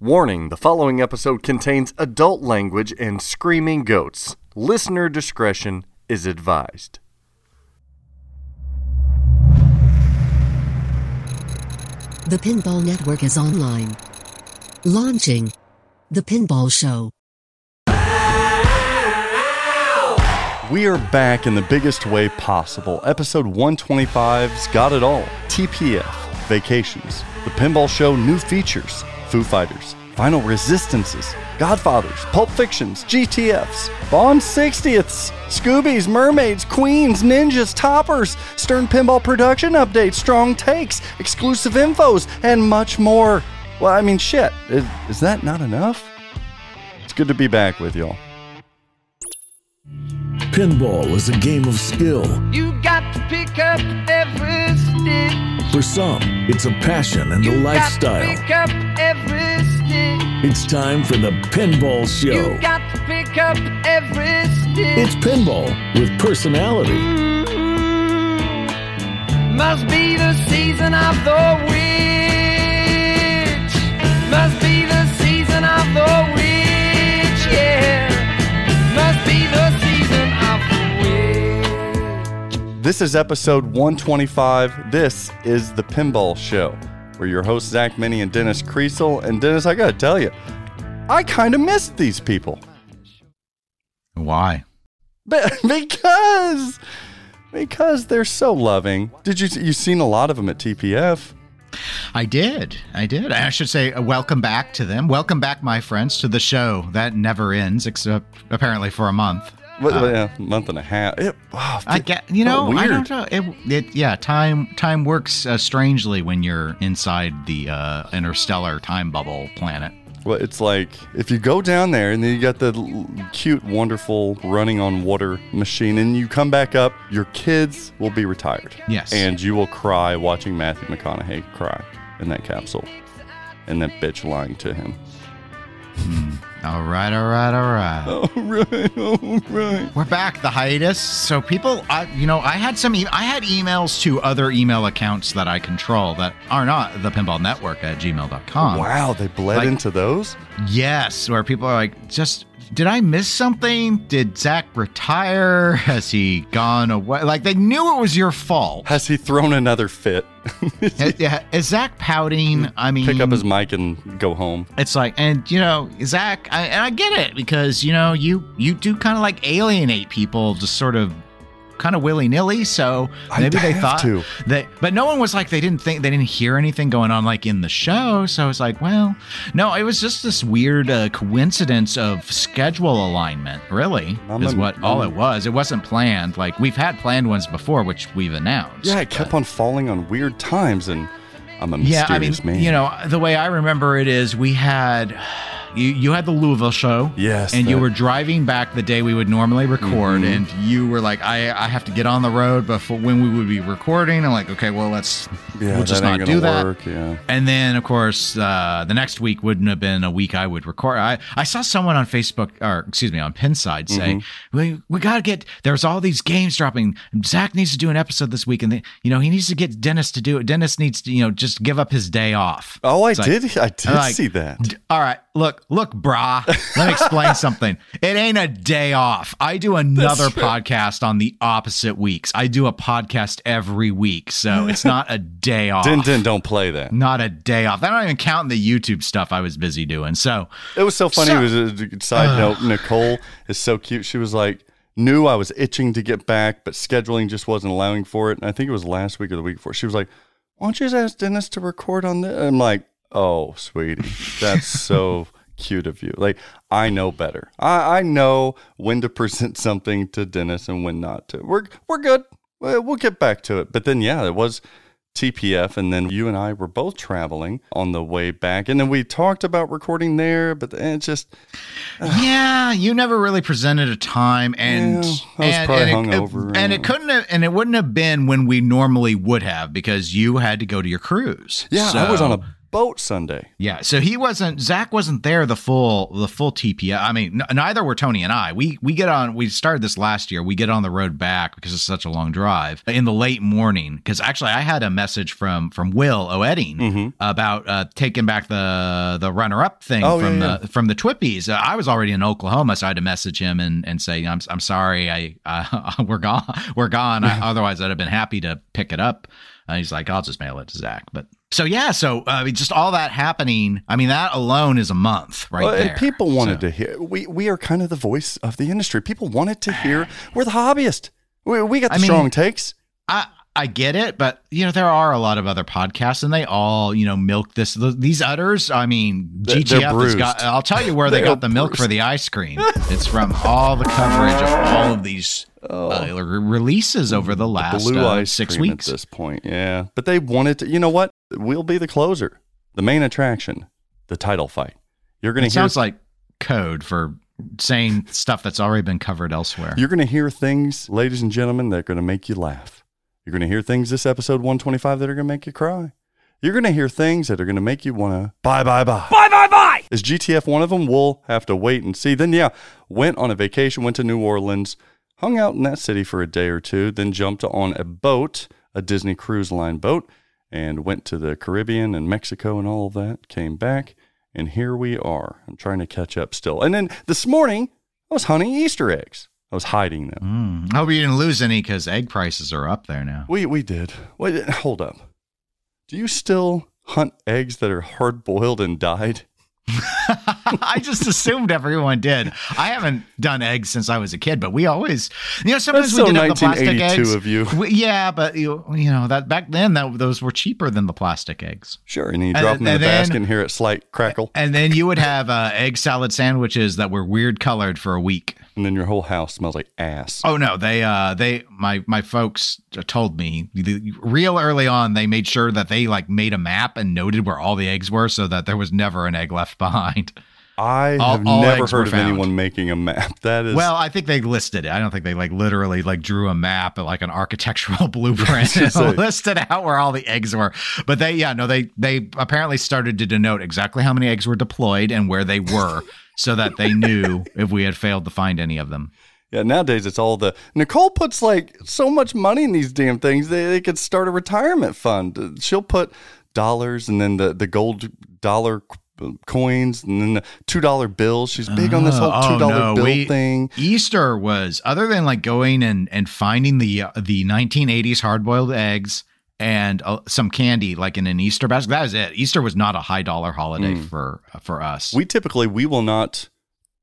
Warning the following episode contains adult language and screaming goats. Listener discretion is advised. The Pinball Network is online. Launching The Pinball Show. We are back in the biggest way possible. Episode 125's got it all TPF, Vacations, The Pinball Show, new features, Foo Fighters, Final Resistances, Godfathers, Pulp Fictions, GTFs, Bond 60ths, Scoobies, Mermaids, Queens, Ninjas, Toppers, Stern Pinball Production Updates, Strong Takes, exclusive infos, and much more. Well, I mean, shit. Is, is that not enough? It's good to be back with y'all. Pinball is a game of skill. You got to pick up every stick. For some, it's a passion and a lifestyle. got to pick up every stick. It's time for the Pinball Show. You got to pick up every stick. It's pinball with personality. Mm, Must be the season of the witch. Must be This is episode 125. This is the Pinball Show. We're your hosts, Zach Meny and Dennis Kriesel. And Dennis, I gotta tell you, I kind of missed these people. Why? Be- because because they're so loving. Did you you seen a lot of them at TPF? I did. I did. I should say, uh, welcome back to them. Welcome back, my friends, to the show that never ends, except apparently for a month. What, yeah, month and a half. It, wow, I get, you know, I don't know. It, it yeah, time time works uh, strangely when you're inside the uh, interstellar time bubble planet. Well, it's like if you go down there and then you got the cute, wonderful running on water machine, and you come back up, your kids will be retired. Yes. And you will cry watching Matthew McConaughey cry in that capsule, and that bitch lying to him. All right, all right, all right. All right, all right. We're back. The hiatus. So people, I, you know, I had some. E- I had emails to other email accounts that I control that are not the Pinball Network at gmail.com. Wow, they bled Like- into those. Yes, where people are like, just did I miss something? Did Zach retire? Has he gone away? Like they knew it was your fault. Has he thrown another fit? Is- yeah, Is Zach pouting? I mean, Pick up his mic and go home. it's like, and you know, Zach, I, and I get it because you know you you do kind of like alienate people, just sort of, kind of willy nilly. So maybe they thought to. that, but no one was like they didn't think they didn't hear anything going on like in the show. So it's like, well, no, it was just this weird uh, coincidence of schedule alignment. Really, I'm is a- what all it was. It wasn't planned. Like we've had planned ones before, which we've announced. Yeah, it kept on falling on weird times, and I'm a Yeah, I mean, mysterious man. you know, the way I remember it is we had you you had the Louisville show. Yes, And you were driving back the day we would normally record Mhm. and you were like I I have to get on the road before when we would be recording. I'm like, "Okay, well, let's yeah, we'll just that ain't not gonna do that." work. Yeah. And then, of course, uh, the next week wouldn't have been a week I would record. I, I saw someone on Facebook, or excuse me, on Pinside say, Mm-hmm. we, we got to get, there's all these games dropping. Zach needs to do an episode this week. And, they, you know, he needs to get Dennis to do it. Dennis needs to, you know, just give up his day off. Oh, I It's like- did. I did like, see that. D- All right, look, look, brah. Let me explain something. It ain't a day off. I do another podcast on the opposite weeks. I do a podcast every week, so it's not a day off. Din Din, don't play that. Not a day off. I don't even count the YouTube stuff I was busy doing. So It was so funny. So- it was a side note. Nicole is so cute. She was like, knew I was itching to get back, but scheduling just wasn't allowing for it. And I think it was last week or the week before. She was like, "Why don't you just ask Dennis to record on this?" I'm like, "Oh, sweetie, that's so." Cute of you. Like I know better. I, I know when to present something to Dennis and when not to. We're we're good. We'll get back to it. But then yeah, it was TPF, and then you and I were both traveling on the way back, and then we talked about recording there, but then it just yeah, you never really presented a time, and Yeah, I was and, probably and it, and uh, it couldn't have, and it wouldn't have been when we normally would have because you had to go to your cruise. yeah, I was on a boat Sunday. Yeah, so he wasn't Zach wasn't there the full the full TPS. I mean, n- neither were Tony and I. We we get on we started this last year. We get on the road back because it's such a long drive in the late morning. Because actually, I had a message from from Will O'Edding Mm-hmm. about uh, taking back the the runner up thing Oh, from yeah, the from the Twippies. Uh, I was already in Oklahoma, so I had to message him and and say I'm I'm sorry. I uh, we're gone we're gone. I, otherwise, I'd have been happy to pick it up. Uh, he's like, I'll just mail it to Zach. But so yeah, so uh, I mean, just all that happening. I mean, that alone is a month right Well, there. people wanted So- to hear. We we are kind of the voice of the industry. People wanted to hear. We're the hobbyist. We, we got the I mean, strong takes. I I get it, but you know there are a lot of other podcasts, and they all you know milk this. These udders, I mean, GTF has got. I'll tell you where they got the milk bruised. for the ice cream. it's from all the coverage of all of these Oh. uh, releases over the last Blue uh, ice six weeks. at this point. Yeah, but they wanted to. You know what? We'll be the closer, the main attraction, the title fight. You're going to hear. sounds like code for saying stuff that's already been covered elsewhere. You're going to hear things, ladies and gentlemen, that are going to make you laugh. You're going to hear things this episode 125 that are going to make you cry. You're going to hear things that are going to make you want to bye, bye, bye. Bye, bye, buy. Is GTF one of them? We'll have to wait and see. Then, yeah, went on a vacation, went to New Orleans, hung out in that city for a day or two, then jumped on a boat, a Disney Cruise Line boat, and went to the Caribbean and Mexico and all of that. Came back, and here we are. I'm trying to catch up still. And then this morning, I was hunting Easter eggs. I was hiding them. Mm. I hope you didn't lose any because egg prices are up there now. We we did. Wait, hold up. Do you still hunt eggs that are hard boiled and dyed? I just assumed everyone did. I haven't done eggs since I was a kid, but we always, you know, sometimes That's we did the plastic 1982 eggs. of you. We- yeah, but you, you know that back then that those were cheaper than the plastic eggs. Sure. And you And- drop them in and the then- basket and hear it slight crackle, And then you would have uh, egg salad sandwiches that were weird colored for a week. and then your whole house smells like ass. Oh no, they uh they my my folks told me the, real early on they made sure that they like made a map and noted where all the eggs were so that there was never an egg left behind. I all- have all never heard of found. anyone making a map. That is Well, I think they listed it. I don't think they like literally like drew a map like an architectural blueprint and like- listed out where all the eggs were. But they, yeah, no, they they apparently started to denote exactly how many eggs were deployed and where they were, so that they knew if we had failed to find any of them. yeah. Nowadays, it's all the Nicole puts like so much money in these damn things. They, they could start a retirement fund. She'll put dollars and then the the gold dollar coins and then the two dollar bills. She's big on this whole two dollar no, bill we- thing. Easter was other than like going and and finding the uh, the 1980s hard boiled eggs and uh, some candy like in an Easter basket. That was it. Easter was not a high dollar holiday for for us. Mm. We typically we will not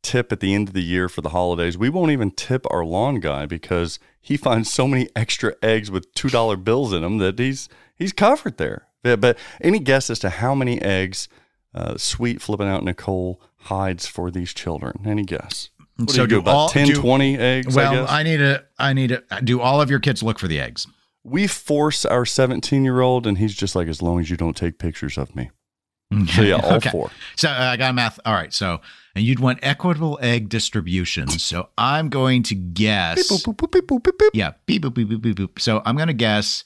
tip at the end of the year for the holidays. We won't even tip our lawn guy because he finds so many extra eggs with two dollar bills in them that he's he's covered there. Yeah, but any guess as to how many eggs uh, sweet flipping out Nicole hides for these children? Any guess? What do So you do do about all- 10, do- 20 eggs? I well, guess? I, need to I need to do all of your kids look for the eggs. we force our 17 year old, and he's just like, as long as you don't take pictures of me. So yeah, all Okay. four. So uh, I got a math. All right. So and you'd want equitable egg distribution. So I'm going to guess. Beep, boop, boop, boop. Yeah. Beep boop boop boop. So I'm gonna guess.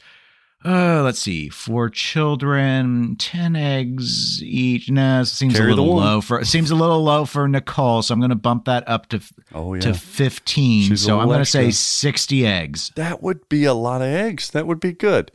Uh, let's see. four children, ten eggs each. Nah, seems Carry a little low for. Seems a little low for Nicole. So I'm gonna bump that up to Oh yeah. to fifteen. She's so I'm gonna say sixty eggs. That would be a lot of eggs. That would be good.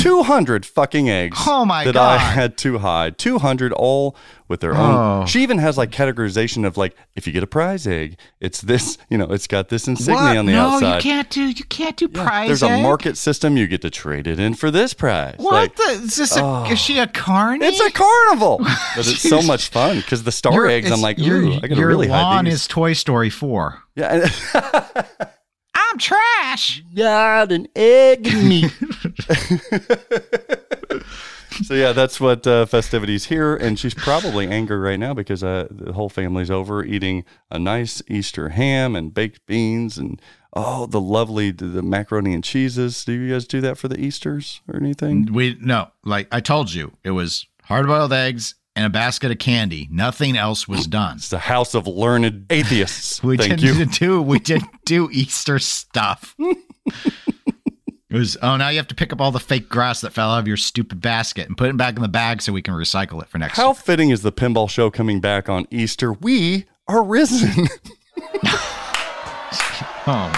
Mm-hmm. 200 fucking eggs. Oh my that I had to hide. 200 all with their Oh. own. She even has like categorization of like, if you get a prize egg, it's this, you know, it's got this insignia What? on the no, outside. you can't do. You can't do Yeah, prize. There's a market system. You get to trade it in for this prize. What Like, the? Is this a? Oh. Is she a carny? it's a carnival. but it's so much fun because the star Your- eggs, I'm like, your, ooh, I your really hide lawn these. is Toy Story four. yeah. I'm trash. got an egg me. so yeah, that's what uh, festivities here, and she's probably angry right now because uh, the whole family's over eating a nice Easter ham and baked beans and oh, the lovely the, the macaroni and cheeses. Do you guys do that for the Easter's or anything? We no, like I told you, it was hard boiled eggs and a basket of candy. Nothing else was done. It's the house of learned atheists. We Thank didn't you. do we didn't do Easter stuff. It was, oh, now you have to pick up all the fake grass that fell out of your stupid basket and put it back in the bag so we can recycle it for next How year. fitting is the pinball show coming back on Easter? We are risen. Oh,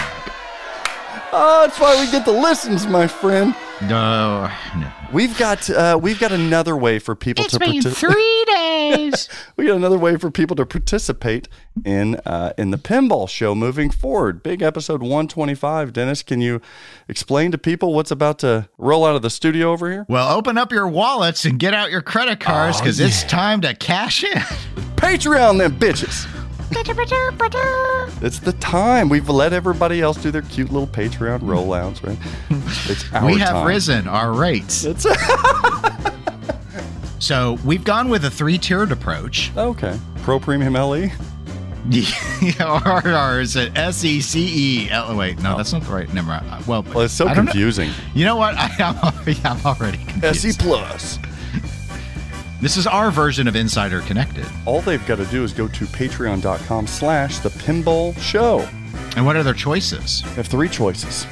oh, that's why we get the listens, my friend. no. no. We've got uh, we've got another way for people to partic- three days. we got another way for people to participate in uh, in the pinball show moving forward. Big episode 125. Dennis, can you explain to people what's about to roll out of the studio over here? well, open up your wallets and get out your credit cards because it's time to cash in. Patreon, them bitches. It's the time. We've let everybody else do their cute little Patreon rollouts, right? It's our we have time. risen our rates. It's So we've gone with a three tiered approach. okay. Pro Premium E? LE. or, or is it S E C E L? oh, Wait, no, that's not the right. Never mind. Uh, Well, Well, it's so I don't know. confusing. You know what? I am already, I'm already confused. SE Plus. This is our version of Insider Connected. All they've got to do is go to patreon.com slash the pinball show. And what are their choices? We have three choices.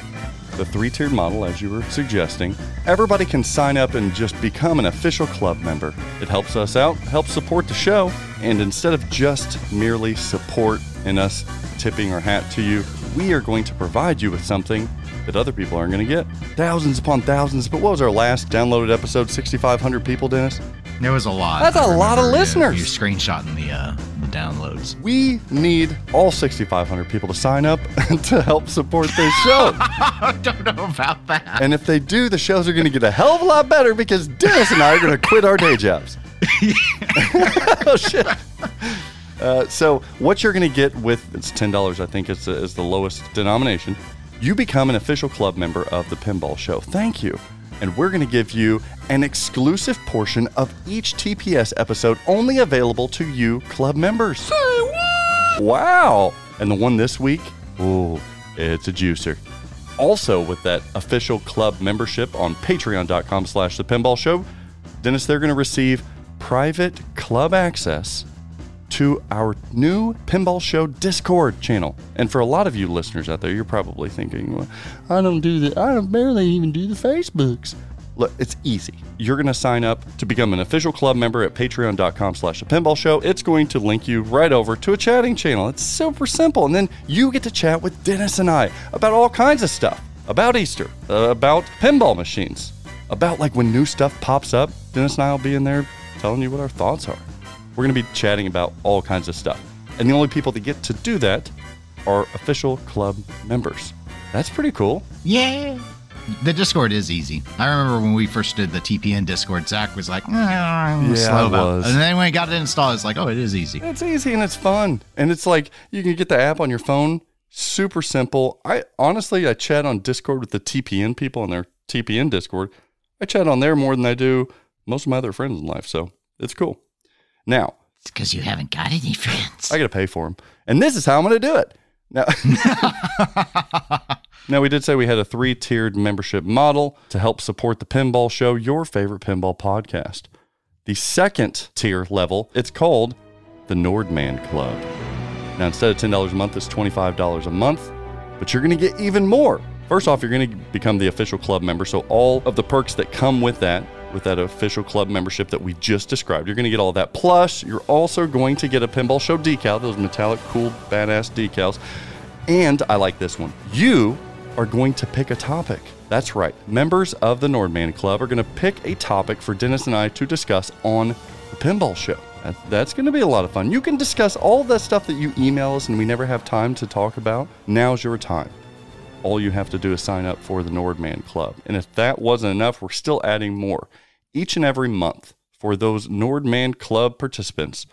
The three tiered model, as you were suggesting. Everybody can sign up and just become an official club member. It helps us out, helps support the show, and instead of just merely support and us tipping our hat to you, we are going to provide you with something that other people aren't going to get. Thousands upon thousands. But what was our last downloaded episode? 6,500 people, Dennis? There was a lot. That's a a lot of listeners. You're screenshotting the uh, the downloads. We need all 6,500 people to sign up to help support this show. I don't know about that. And if they do, the shows are going to get a hell of a lot better because Dennis and I are going to quit our day jobs. oh shit! Uh, so what you're going to get with it's ten dollars, I think is, is the lowest denomination. You become an official club member of the Pinball Show. Thank you. And we're going to give you an exclusive portion of each TPS episode only available to you club members. Wow. And the one this week, ooh, it's a juicer. Also, with that official club membership on patreon.com slash the pinball show, Dennis, they're going to receive private club access to our new Pinball Show Discord channel. And for a lot of you listeners out there, you're probably thinking, well, I don't do the, I don't barely even do the Facebooks. Look, it's easy. You're going to sign up to become an official club member at patreon.com slash the pinball show. It's going to link you right over to a chatting channel. It's super simple. And then you get to chat with Dennis and I about all kinds of stuff, about Easter, uh, about pinball machines, about like when new stuff pops up. Dennis and I will be in there telling you what our thoughts are. We're going to be chatting about all kinds of stuff. And the only people that get to do that are official club members. That's pretty cool. Yeah. The Discord is easy. I remember when we first did the TPN Discord, Zach was like, yeah, slow about was. And then when he got it installed, it's like, oh, it is easy. It's easy and it's fun. And it's like you can get the app on your phone. Super simple. I honestly I chat on Discord with the TPN people in their TPN Discord. I chat on there more than I do most of my other friends in life. So it's cool. Now, It's because you haven't got any friends. I got to pay for them. And this is how I'm going to do it. Now, now, we did say we had a three tiered membership model to help support the pinball show, your favorite pinball podcast. The second tier level, it's called the Nordman Club. Now, instead of $10 a month, it's $25 a month, but you're going to get even more. First off, you're going to become the official club member. So, all of the perks that come with that, with that official club membership that we just described, you're going to get all that. Plus, you're also going to get a Pinball Show decal, those metallic, cool, badass decals. And I like this one. You are going to pick a topic. That's right. Members of the Nordman Club are going to pick a topic for Dennis and I to discuss on the Pinball Show. That's going to be a lot of fun. You can discuss all the stuff that you email us and we never have time to talk about. Now's your time. All you have to do is sign up for the Nordman Club. And if that wasn't enough, we're still adding more. Each and every month for those Nordman Club participants,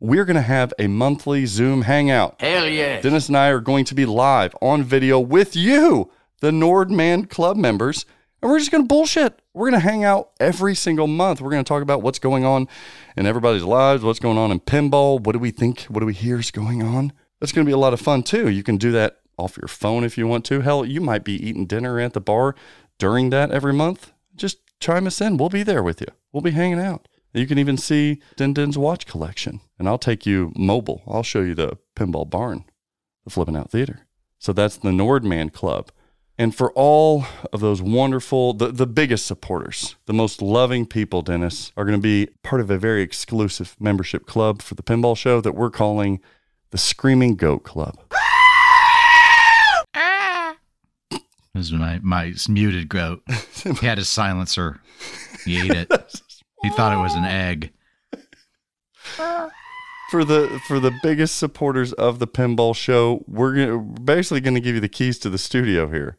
we're going to have a monthly Zoom hangout. Hell yeah. Dennis and I are going to be live on video with you, the Nordman Club members, and we're just going to bullshit. We're going to hang out every single month. We're going to talk about what's going on in everybody's lives, what's going on in pinball, what do we think, what do we hear is going on. That's going to be a lot of fun too. You can do that off your phone if you want to. Hell, you might be eating dinner at the bar during that every month. Just chime us in. We'll be there with you. We'll be hanging out. You can even see Din Din's watch collection, and I'll take you mobile. I'll show you the pinball barn, the flipping out theater. So that's the Nordman Club. And for all of those wonderful, the, the biggest supporters, the most loving people, Dennis, are going to be part of a very exclusive membership club for the pinball show that we're calling the Screaming Goat Club. This is my my muted goat. He had his silencer. He ate it. He thought it was an egg. For the for the biggest supporters of the pinball show, we're gonna, basically going to give you the keys to the studio here.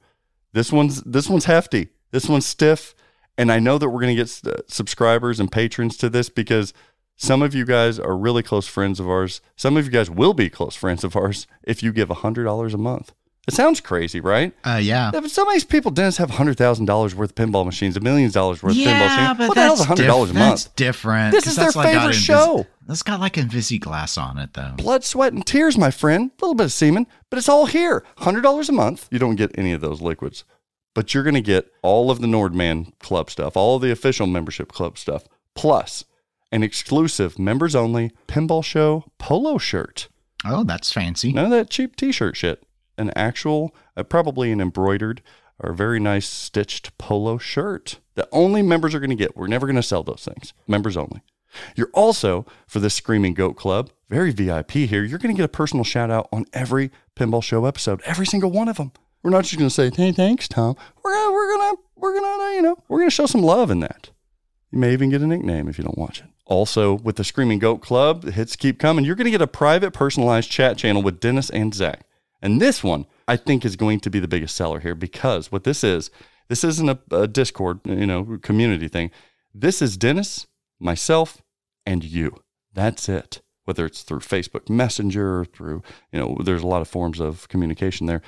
This one's this one's hefty. This one's stiff, and I know that we're going to get uh, subscribers and patrons to this because some of you guys are really close friends of ours. Some of you guys will be close friends of ours if you give hundred dollars a month. It sounds crazy, right? Uh, yeah. Yeah, but some of these people, Dennis, have hundred thousand dollars worth of pinball machines, a million dollars worth of pinball Yeah, machines. but what the hell's that's hundred dollars a month? That's different. This is their like favorite Invis- show. That's got like Invisiglass on it, though. blood, sweat, and tears, my friend. A little bit of semen, but it's all here. Hundred dollars a month. You don't get any of those liquids, but you're going to get all of the Nordman Club stuff, all of the official membership club stuff, plus an exclusive members only pinball show polo shirt. Oh, that's fancy. None of that cheap T-shirt shit. An actual, uh, probably an embroidered or very nice stitched polo shirt that only members are going to get. We're never going to sell those things. Members only. You're also, for this Screaming Goat Club, very VIP here, you're going to get a personal shout out on every Pinball Show episode, every single one of them. We're not just going to say, hey, thanks, Tom. We're gonna, we're going to, we're going to, you know, we're going to show some love in that. You may even get a nickname if you don't watch it. Also, with the Screaming Goat Club, the hits keep coming. You're going to get a private, personalized chat channel with Dennis and Zach. And this one, I think, is going to be the biggest seller here because what this is, this isn't a, a Discord, you know, community thing. This is Dennis, myself, and you. That's it. Whether it's through Facebook Messenger or through, you know, there's a lot of forms of communication there,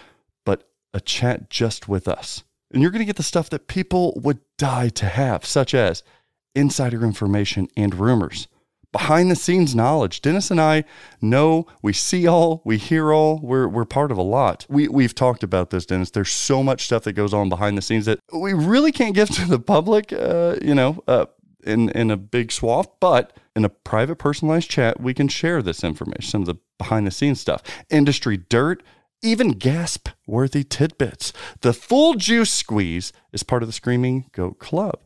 but a chat just with us. And you're going to get the stuff that people would die to have, such as insider information and rumors, behind the scenes knowledge. Dennis and I know we see all, we hear all, we're, we're part of a lot. We, we've talked about this, Dennis. There's so much stuff that goes on behind the scenes that we really can't give to the public, uh, you know, uh, in, in a big swath, but in a private, personalized chat, we can share this information, some of the behind the scenes stuff, industry dirt, even gasp worthy tidbits. The full juice squeeze is part of the Screaming Goat Club.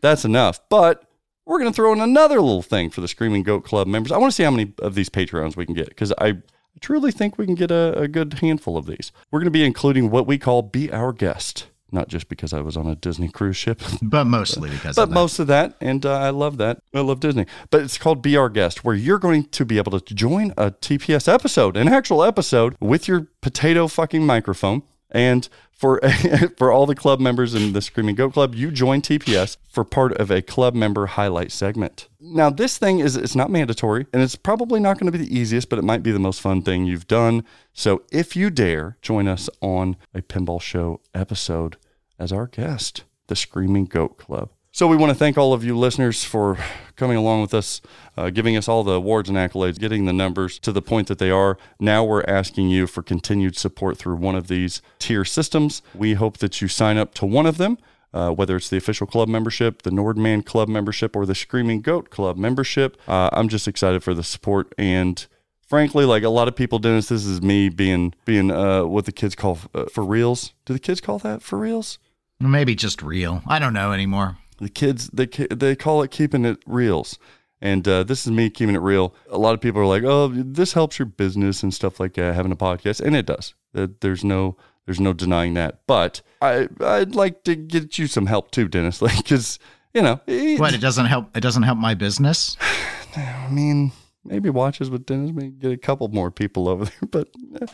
That's enough, but we're going to throw in another little thing for the Screaming Goat Club members. I want to see how many of these Patreons we can get because I truly think we can get a, a good handful of these. We're going to be including what we call Be Our Guest. Not just because I was on a Disney cruise ship, But mostly because but of that. most of that, and uh, I love that. I love Disney. But it's called Be Our Guest, where you're going to be able to join a TPS episode, an actual episode, with your potato fucking microphone. And for for all the club members in the Screaming Goat Club, you join TPS for part of a club member highlight segment. Now, this thing is it's not mandatory, and it's probably not going to be the easiest, but it might be the most fun thing you've done. So, if you dare join us on a pinball show episode as our guest, the Screaming Goat Club. So, we want to thank all of you listeners for coming along with us, uh, giving us all the awards and accolades, getting the numbers to the point that they are. Now, we're asking you for continued support through one of these tier systems. We hope that you sign up to one of them. Uh, whether it's the official club membership, the Nordman Club membership, or the Screaming Goat Club membership, uh, I'm just excited for the support and frankly, like a lot of people, Dennis, this is me being being uh, what the kids call uh, for reals. Do the kids call that for reals? Maybe just real. I don't know anymore. The kids they they call it keeping it reals. And uh, this is me keeping it real. A lot of people are like, "Oh, this helps your business and stuff like that, having a podcast," and it does. Uh, There's no there's no denying that. But I I'd like to get you some help too, Dennis, like because you know, it- What? It doesn't help. It doesn't help my business. I mean, maybe watches with Dennis, maybe get a couple more people over there. But eh.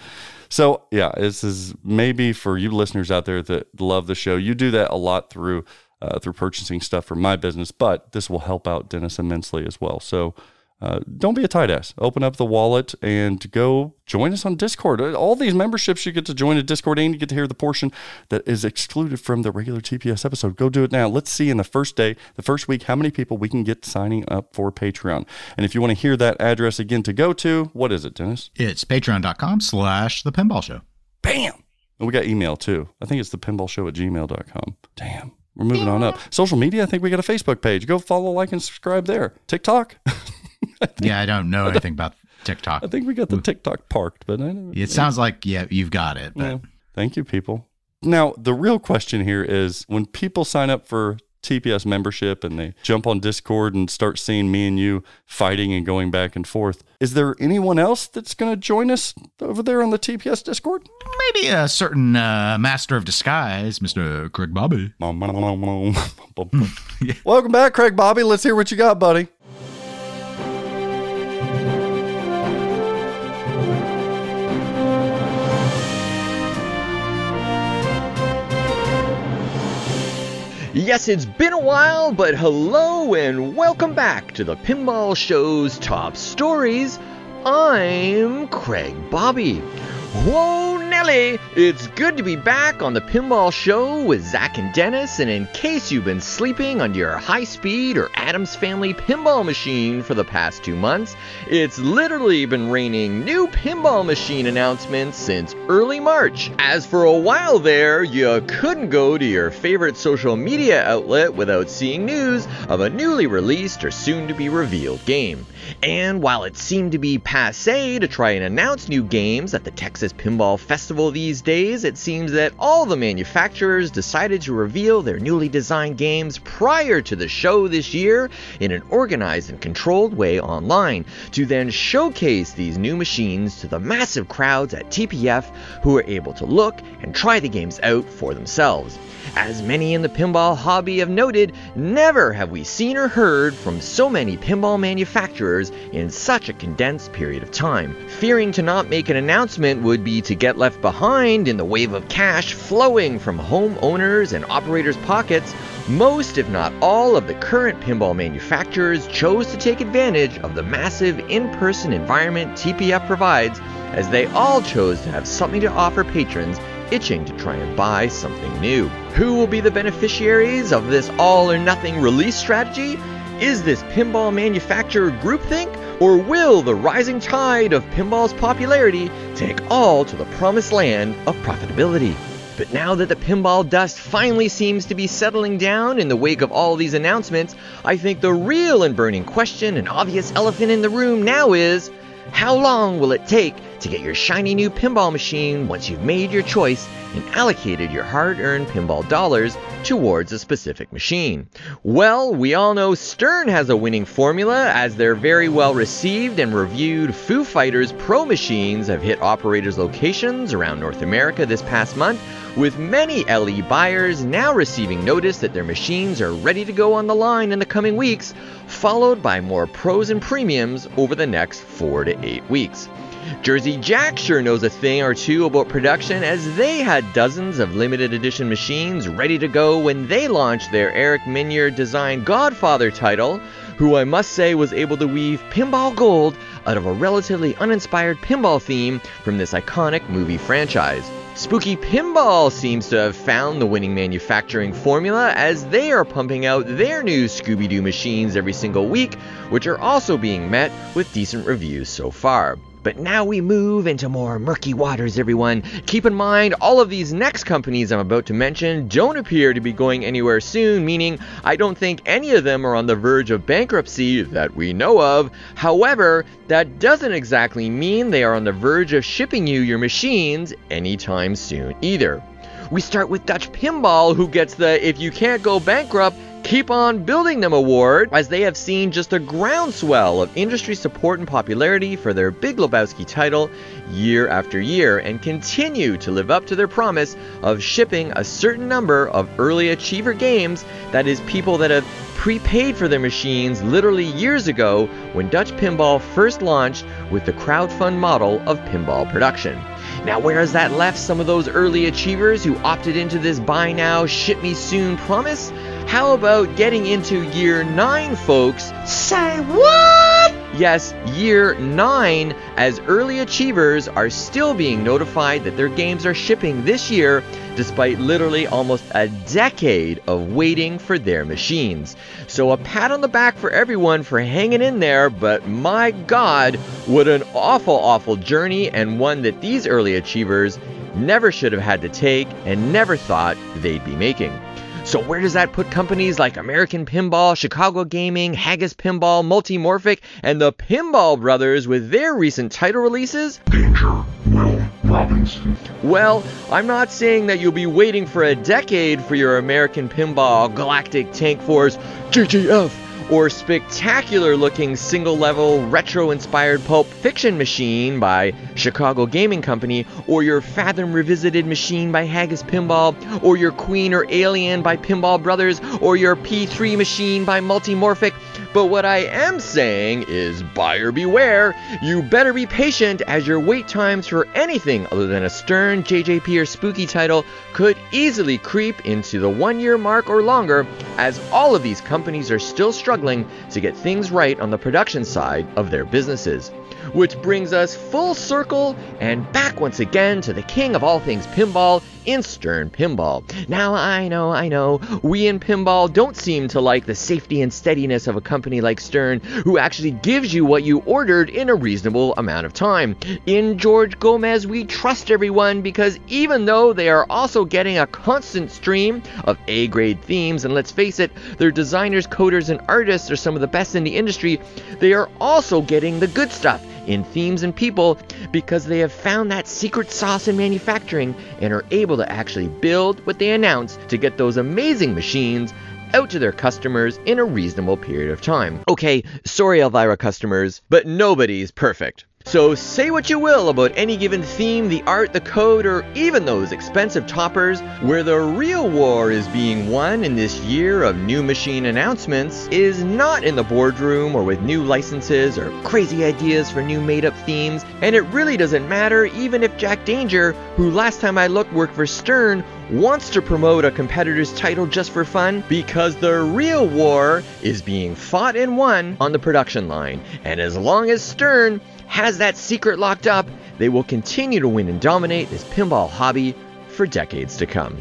so yeah, this is maybe for you listeners out there that love the show. You do that a lot through uh, through purchasing stuff for my business, but this will help out Dennis immensely as well. So. Uh, don't be a tight ass. Open up the wallet and go join us on Discord. All these memberships, you get to join a Discord and you get to hear the portion that is excluded from the regular TPS episode. Go do it now. Let's see in the first day, the first week, how many people we can get signing up for Patreon. And if you want to hear that address again to go to, what is it, Dennis? It's patreon.com slash the pinball show. Bam! And we got email too. I think it's the pinball show at gmail.com. Damn. We're moving on up. Social media, I think we got a Facebook page. Go follow, like, and subscribe there. TikTok. Yeah, I don't know anything about TikTok. I think we got the TikTok parked, but I don't It sounds like yeah, you've got it. But Yeah. Thank you, people. Now, the real question here is when people sign up for TPS membership and they jump on Discord and start seeing me and you fighting and going back and forth, is there anyone else that's going to join us over there on the TPS Discord? Maybe a certain uh, master of disguise, Mr. Craig Bobby. Welcome back, Craig Bobby. Let's hear what you got, buddy. Yes, it's been a while, but hello and welcome back to the Pinball Show's top stories. I'm Craig Bobby. Whoa, It's good to be back on the Pinball Show with Zach and Dennis, and in case you've been sleeping on your high speed or Addams Family pinball machine for the past two months, it's literally been raining new pinball machine announcements since early March. As for a while there, you couldn't go to your favorite social media outlet without seeing news of a newly released or soon to be revealed game. And while it seemed to be passe to try and announce new games at the Texas Pinball Festival these days, it seems that all the manufacturers decided to reveal their newly designed games prior to the show this year in an organized and controlled way online, to then showcase these new machines to the massive crowds at TPF who are able to look and try the games out for themselves. As many in the pinball hobby have noted, never have we seen or heard from so many pinball manufacturers in such a condensed period of time. Fearing to not make an announcement would be to get left behind in the wave of cash flowing from homeowners and operators' pockets, most, if not all, of the current pinball manufacturers chose to take advantage of the massive in person environment TPF provides, as they all chose to have something to offer patrons itching to try and buy something new. Who will be the beneficiaries of this all or nothing release strategy? Is this pinball manufacturer groupthink? Or will the rising tide of pinball's popularity take all to the promised land of profitability? But now that the pinball dust finally seems to be settling down in the wake of all these announcements, I think the real and burning question and obvious elephant in the room now is how long will it take to get your shiny new pinball machine once you've made your choice and allocated your hard earned pinball dollars towards a specific machine? Well, we all know Stern has a winning formula as their very well received and reviewed Foo Fighters Pro machines have hit operators' locations around North America this past month, with many LE buyers now receiving notice that their machines are ready to go on the line in the coming weeks, followed by more pros and premiums over the next four to eight weeks. Jersey Jack sure knows a thing or two about production as they had dozens of limited edition machines ready to go when they launched their Eric Meunier designed Godfather title, who I must say was able to weave pinball gold out of a relatively uninspired pinball theme from this iconic movie franchise. Spooky Pinball seems to have found the winning manufacturing formula as they are pumping out their new Scooby Doo machines every single week, which are also being met with decent reviews so far. But now we move into more murky waters, everyone. Keep in mind, all of these next companies I'm about to mention don't appear to be going anywhere soon, meaning I don't think any of them are on the verge of bankruptcy that we know of. However, that doesn't exactly mean they are on the verge of shipping you your machines anytime soon either. We start with Dutch Pinball, who gets the if you can't go bankrupt, Keep on Building Them award, as they have seen just a groundswell of industry support and popularity for their Big Lebowski title year after year and continue to live up to their promise of shipping a certain number of early achiever games that is, people that have prepaid for their machines literally years ago when Dutch Pinball first launched with the crowdfund model of pinball production. Now, where has that left some of those early achievers who opted into this buy now, ship me soon promise? How about getting into year 9, folks? Say what? Yes, year 9, as early achievers are still being notified that their games are shipping this year, despite literally almost a decade of waiting for their machines. So, a pat on the back for everyone for hanging in there, but my god, what an awful, awful journey, and one that these early achievers never should have had to take and never thought they'd be making. So where does that put companies like American Pinball, Chicago Gaming, Haggis Pinball, Multimorphic, and the Pinball Brothers with their recent title releases? Danger will Robinson. Well, I'm not saying that you'll be waiting for a decade for your American Pinball Galactic Tank Force GTF or spectacular looking single level retro inspired pulp fiction machine by Chicago Gaming Company or your Fathom Revisited machine by Haggis Pinball or your Queen or Alien by Pinball Brothers or your P3 machine by Multimorphic. But what I am saying is buyer beware. You better be patient as your wait times for anything other than a Stern, JJP, or Spooky title could easily creep into the one year mark or longer, as all of these companies are still struggling to get things right on the production side of their businesses. Which brings us full circle and back once again to the king of all things pinball in Stern Pinball. Now, I know, I know, we in Pinball don't seem to like the safety and steadiness of a company like Stern, who actually gives you what you ordered in a reasonable amount of time. In George Gomez, we trust everyone because even though they are also getting a constant stream of A grade themes, and let's face it, their designers, coders, and artists are some of the best in the industry, they are also getting the good stuff in themes and people because they have found that secret sauce in manufacturing and are able to actually build what they announce to get those amazing machines out to their customers in a reasonable period of time. Okay, sorry Elvira customers, but nobody's perfect. So say what you will about any given theme, the art, the code, or even those expensive toppers, where the real war is being won in this year of new machine announcements is not in the boardroom or with new licenses or crazy ideas for new made up themes, and it really doesn't matter even if Jack Danger, who last time I looked worked for Stern, wants to promote a competitor's title just for fun because the real war is being fought and won on the production line. And as long as Stern has that secret locked up, they will continue to win and dominate this pinball hobby for decades to come.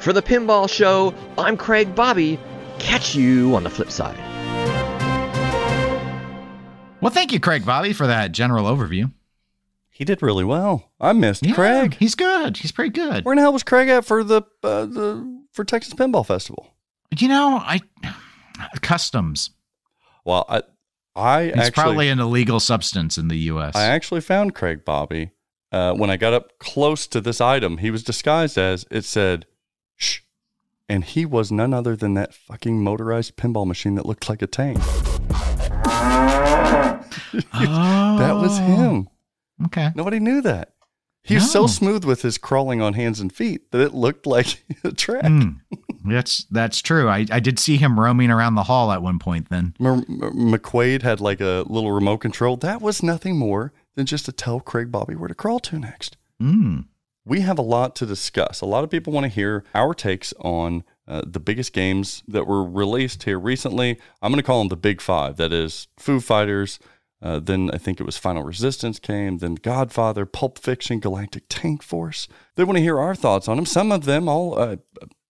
For the Pinball Show, I'm Craig Bobby. Catch you on the flip side. Well, thank you, Craig Bobby, for that general overview. He did really well. I missed Yeah, Craig. He's good. He's pretty good. Where in the hell was Craig at for the uh, the for Texas Pinball Festival? You know, I customs. Well, I I It's actually probably an illegal substance in the U.S. I actually found Craig Bobby uh, when I got up close to this item. He was disguised as it said "shh," and he was none other than that fucking motorized pinball machine that looked like a tank. That was Oh, him. Okay. Nobody knew that. He was so smooth with his crawling on hands and feet that it looked like a track. Mm, that's that's true. I, I did see him roaming around the hall at one point. Then M- M- McQuaid had like a little remote control. That was nothing more than just to tell Craig Bobby where to crawl to next. mm. We have a lot to discuss. A lot of people want to hear our takes on uh, the biggest games that were released here recently. I'm going to call them the Big Five. That is Foo Fighters. Uh, then I think it was Final Resistance came. Then Godfather, Pulp Fiction, Galactic Tank Force. They want to hear our thoughts on them. Some of them, all. Uh,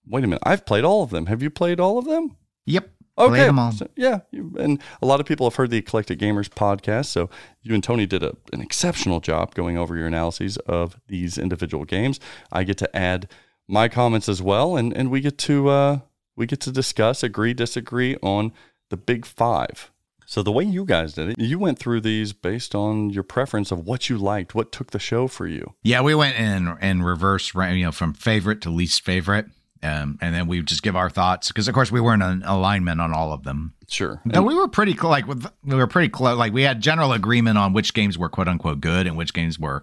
wait a minute. I've played all of them. Have you played all of them? Yep. Okay. Played 'em all. So, yeah. And a lot of people have heard the Eclectic Gamers podcast. So you and Tony did a, an exceptional job going over your analyses of these individual games. I get to add my comments as well. And, and we get to uh, we get to discuss, agree, disagree on the big five. So the way you guys did it, you went through these based on your preference of what you liked, what took the show for you. Yeah, we went in in reverse, you know, from favorite to least favorite, um, and then we just give our thoughts because, of course, we weren't in alignment on all of them. Sure. No, we were pretty cl- like we were pretty close. Like we had general agreement on which games were quote unquote good and which games were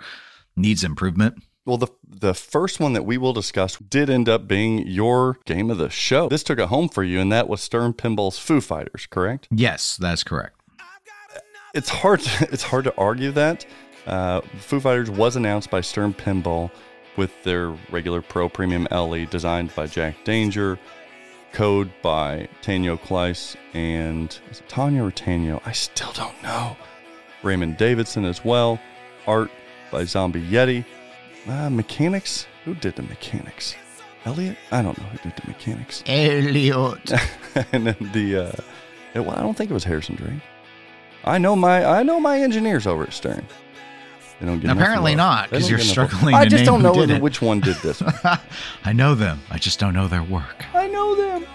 needs improvement. Well, the the first one that we will discuss did end up being your game of the show. This took it home for you, and that was Stern Pinball's Foo Fighters, correct? Yes, that's correct. It's hard. it's hard to argue that. Uh, Foo Fighters was announced by Stern Pinball with their regular Pro Premium LE, designed by Jack Danger, code by Tanio Klyce, and is it Tanya or Tanyo? I still don't know. Raymond Davidson as well. Art by Zombie Yeti. Uh, mechanics? Who did the mechanics? Elliot? I don't know who did the mechanics. Elliot. and then the, uh, it- well, I don't think it was Harrison Drake. I know my, I know my engineers over at Stern. They don't get Apparently not, because you're struggling I just don't know which one did this one. I know them. I just don't know their work. I know them.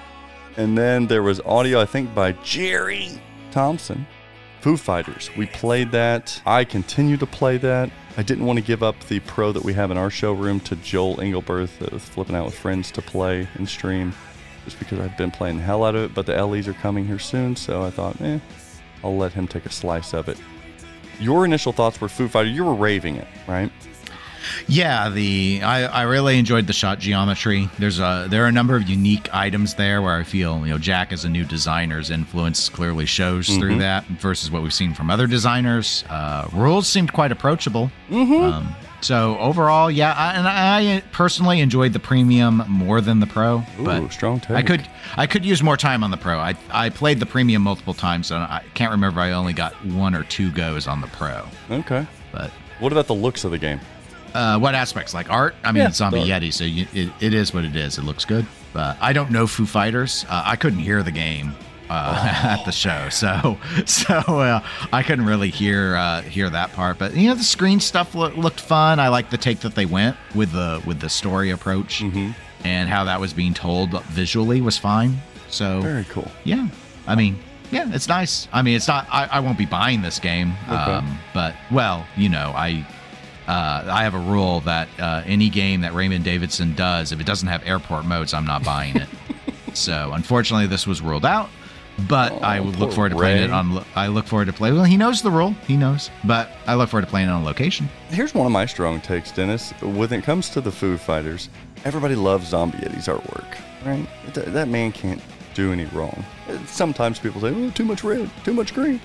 And then there was audio, I think, by Jerry Thompson. Foo Fighters. We played that. I continue to play that. I didn't want to give up the pro that we have in our showroom to Joel Engelberth that was flipping out with friends to play and stream just because I've been playing the hell out of it. But the LEs are coming here soon, so I thought, eh, I'll let him take a slice of it. Your initial thoughts were Foo Fighter. You were raving it, right? Yeah, the I, I really enjoyed the shot geometry. There's a there are a number of unique items there where I feel you know Jack as a new designer's influence clearly shows through that versus what we've seen from other designers. Uh, rules seemed quite approachable. Um, so overall, yeah, I, and I personally enjoyed the premium more than the pro. Ooh, but strong take. I could I could use more time on the pro. I I played the premium multiple times, and I can't remember I only got one or two goes on the pro. Okay. But What about the looks of the game? Uh, what aspects? Like art? I mean, Yeah, Zombie art. Yeti, so you, it, it is what it is. It looks good. But I don't know Foo Fighters. Uh, I couldn't hear the game uh, at the show, so so uh, I couldn't really hear uh, hear that part. But you know, the screen stuff loo- looked fun. I like the take that they went with the with the story approach Mm-hmm. and how that was being told visually was fine. So Very cool. yeah, I mean, yeah, it's nice. I mean, it's not. I, I won't be buying this game, um, but well, you know, I uh, I have a rule that uh, any game that Raymond Davidson does, if it doesn't have airport modes, I'm not buying it. so unfortunately, this was ruled out. But I would look forward to playing Ray. it on. I look forward to play. Well, he knows the rule. He knows. But I look forward to playing it on location. Here's one of my strong takes, Dennis. When it comes to the Foo Fighters, everybody loves Zombie Yeti's artwork, right? Th- that man can't do any wrong. Sometimes people say, "Oh, too much red, too much green."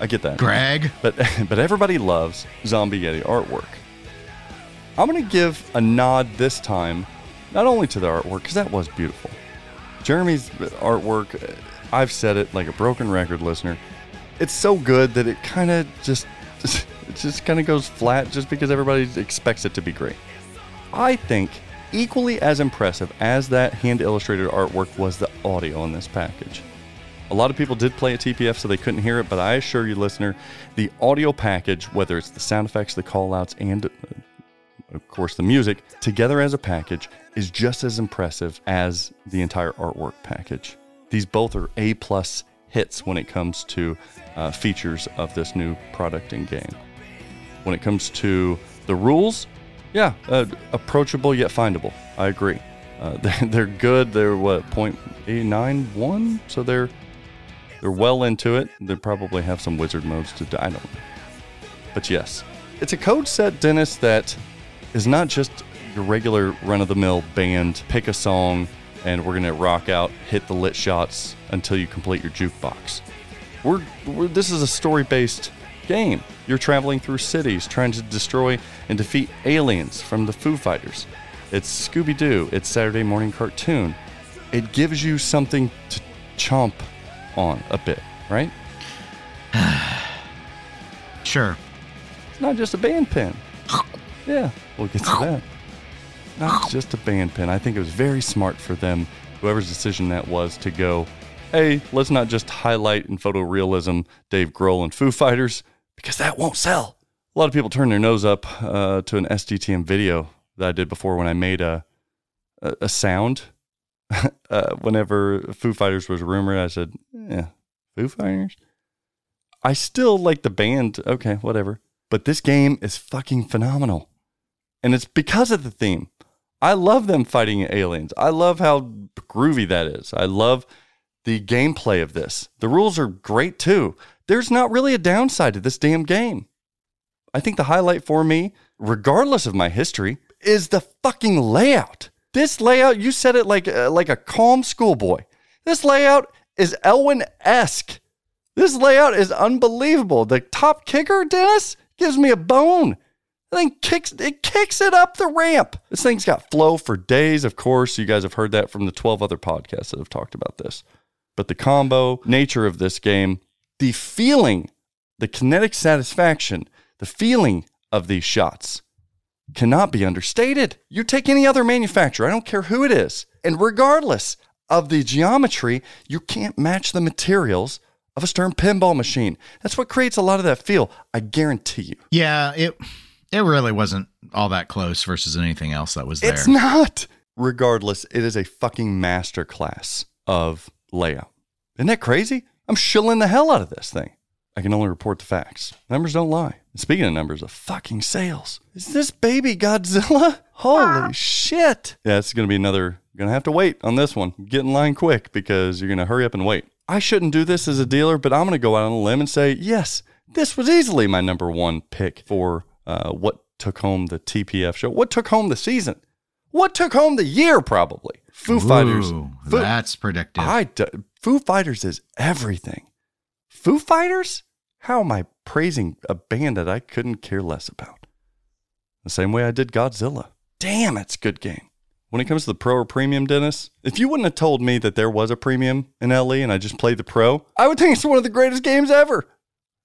I get that. Greg, But but everybody loves Zombie Yeti artwork. I'm gonna give a nod this time, not only to the artwork because that was beautiful. Jeremy's artwork, uh, I've said it like a broken record listener. It's so good that it kind of just it just kind of goes flat just because everybody expects it to be great. I think equally as impressive as that hand illustrated artwork was the audio in this package. A lot of people did play at TPF so they couldn't hear it, but I assure you, listener, the audio package, whether it's the sound effects, the call outs, and uh, of course the music, together as a package is just as impressive as the entire artwork package. These both are A plus hits when it comes to uh, features of this new product and game. When it comes to the rules, yeah, uh, approachable yet findable. I agree. Uh, they're, good. They're what point eight nine one, so they're they're well into it. They probably have some wizard modes to. do- I don't know, but yes, it's a code set, Dennis, that is not just your regular run of the mill band. Pick a song, and we're gonna rock out, hit the lit shots until you complete your jukebox. We're, we're this is a story based game. You're traveling through cities trying to destroy and defeat aliens from the Foo Fighters. It's Scooby Doo. It's Saturday morning cartoon. It gives you something to chomp on a bit, right? sure. It's not just a band pin. Yeah, we'll get to that. Not just a band pin. I think it was very smart for them, whoever's decision that was, to go, hey, let's not just highlight in photorealism Dave Grohl and Foo Fighters, because that won't sell. A lot of people turn their nose up uh, to an SDTM video that I did before when I made a, a, a sound. uh, whenever Foo Fighters was rumored, I said, yeah, Foo Fighters? I still like the band. Okay, whatever. But this game is fucking phenomenal. And it's because of the theme. I love them fighting aliens. I love how groovy that is. I love the gameplay of this. The rules are great too. There's not really a downside to this damn game. I think the highlight for me, regardless of my history, is the fucking layout. This layout, you said it like uh, like a calm schoolboy. This layout is Elwin esque. This layout is unbelievable. The top kicker, Dennis, gives me a bone. The thing kicks it kicks it up the ramp. This thing's got flow for days. Of course, you guys have heard that from the 12 other podcasts that have talked about this. But the combo nature of this game, the feeling, the kinetic satisfaction, the feeling of these shots cannot be understated. You take any other manufacturer, I don't care who it is, and regardless of the geometry, you can't match the materials of a Stern pinball machine. That's what creates a lot of that feel. I guarantee you. Yeah, it it really wasn't all that close versus anything else that was there. It's not. Regardless, it is a fucking masterclass of layout. Isn't that crazy? I'm shilling the hell out of this thing. I can only report the facts. Numbers don't lie. And speaking of numbers of fucking sales, is this baby Godzilla? Holy shit. Yeah, it's going to be another, you're going to have to wait on this one. Get in line quick because you're going to hurry up and wait. I shouldn't do this as a dealer, but I'm going to go out on a limb and say, yes, this was easily my number one pick for uh, what took home the TPF show. What took home the season? What took home the year, probably? Foo Fighters. Foo- that's predictive. I d- Foo Fighters is everything. Foo Fighters? How am I praising a band that I couldn't care less about? The same way I did Godzilla. Damn, it's a good game. When it comes to the pro or premium, Dennis, if you wouldn't have told me that there was a premium in LE and I just played the pro, I would think it's one of the greatest games ever.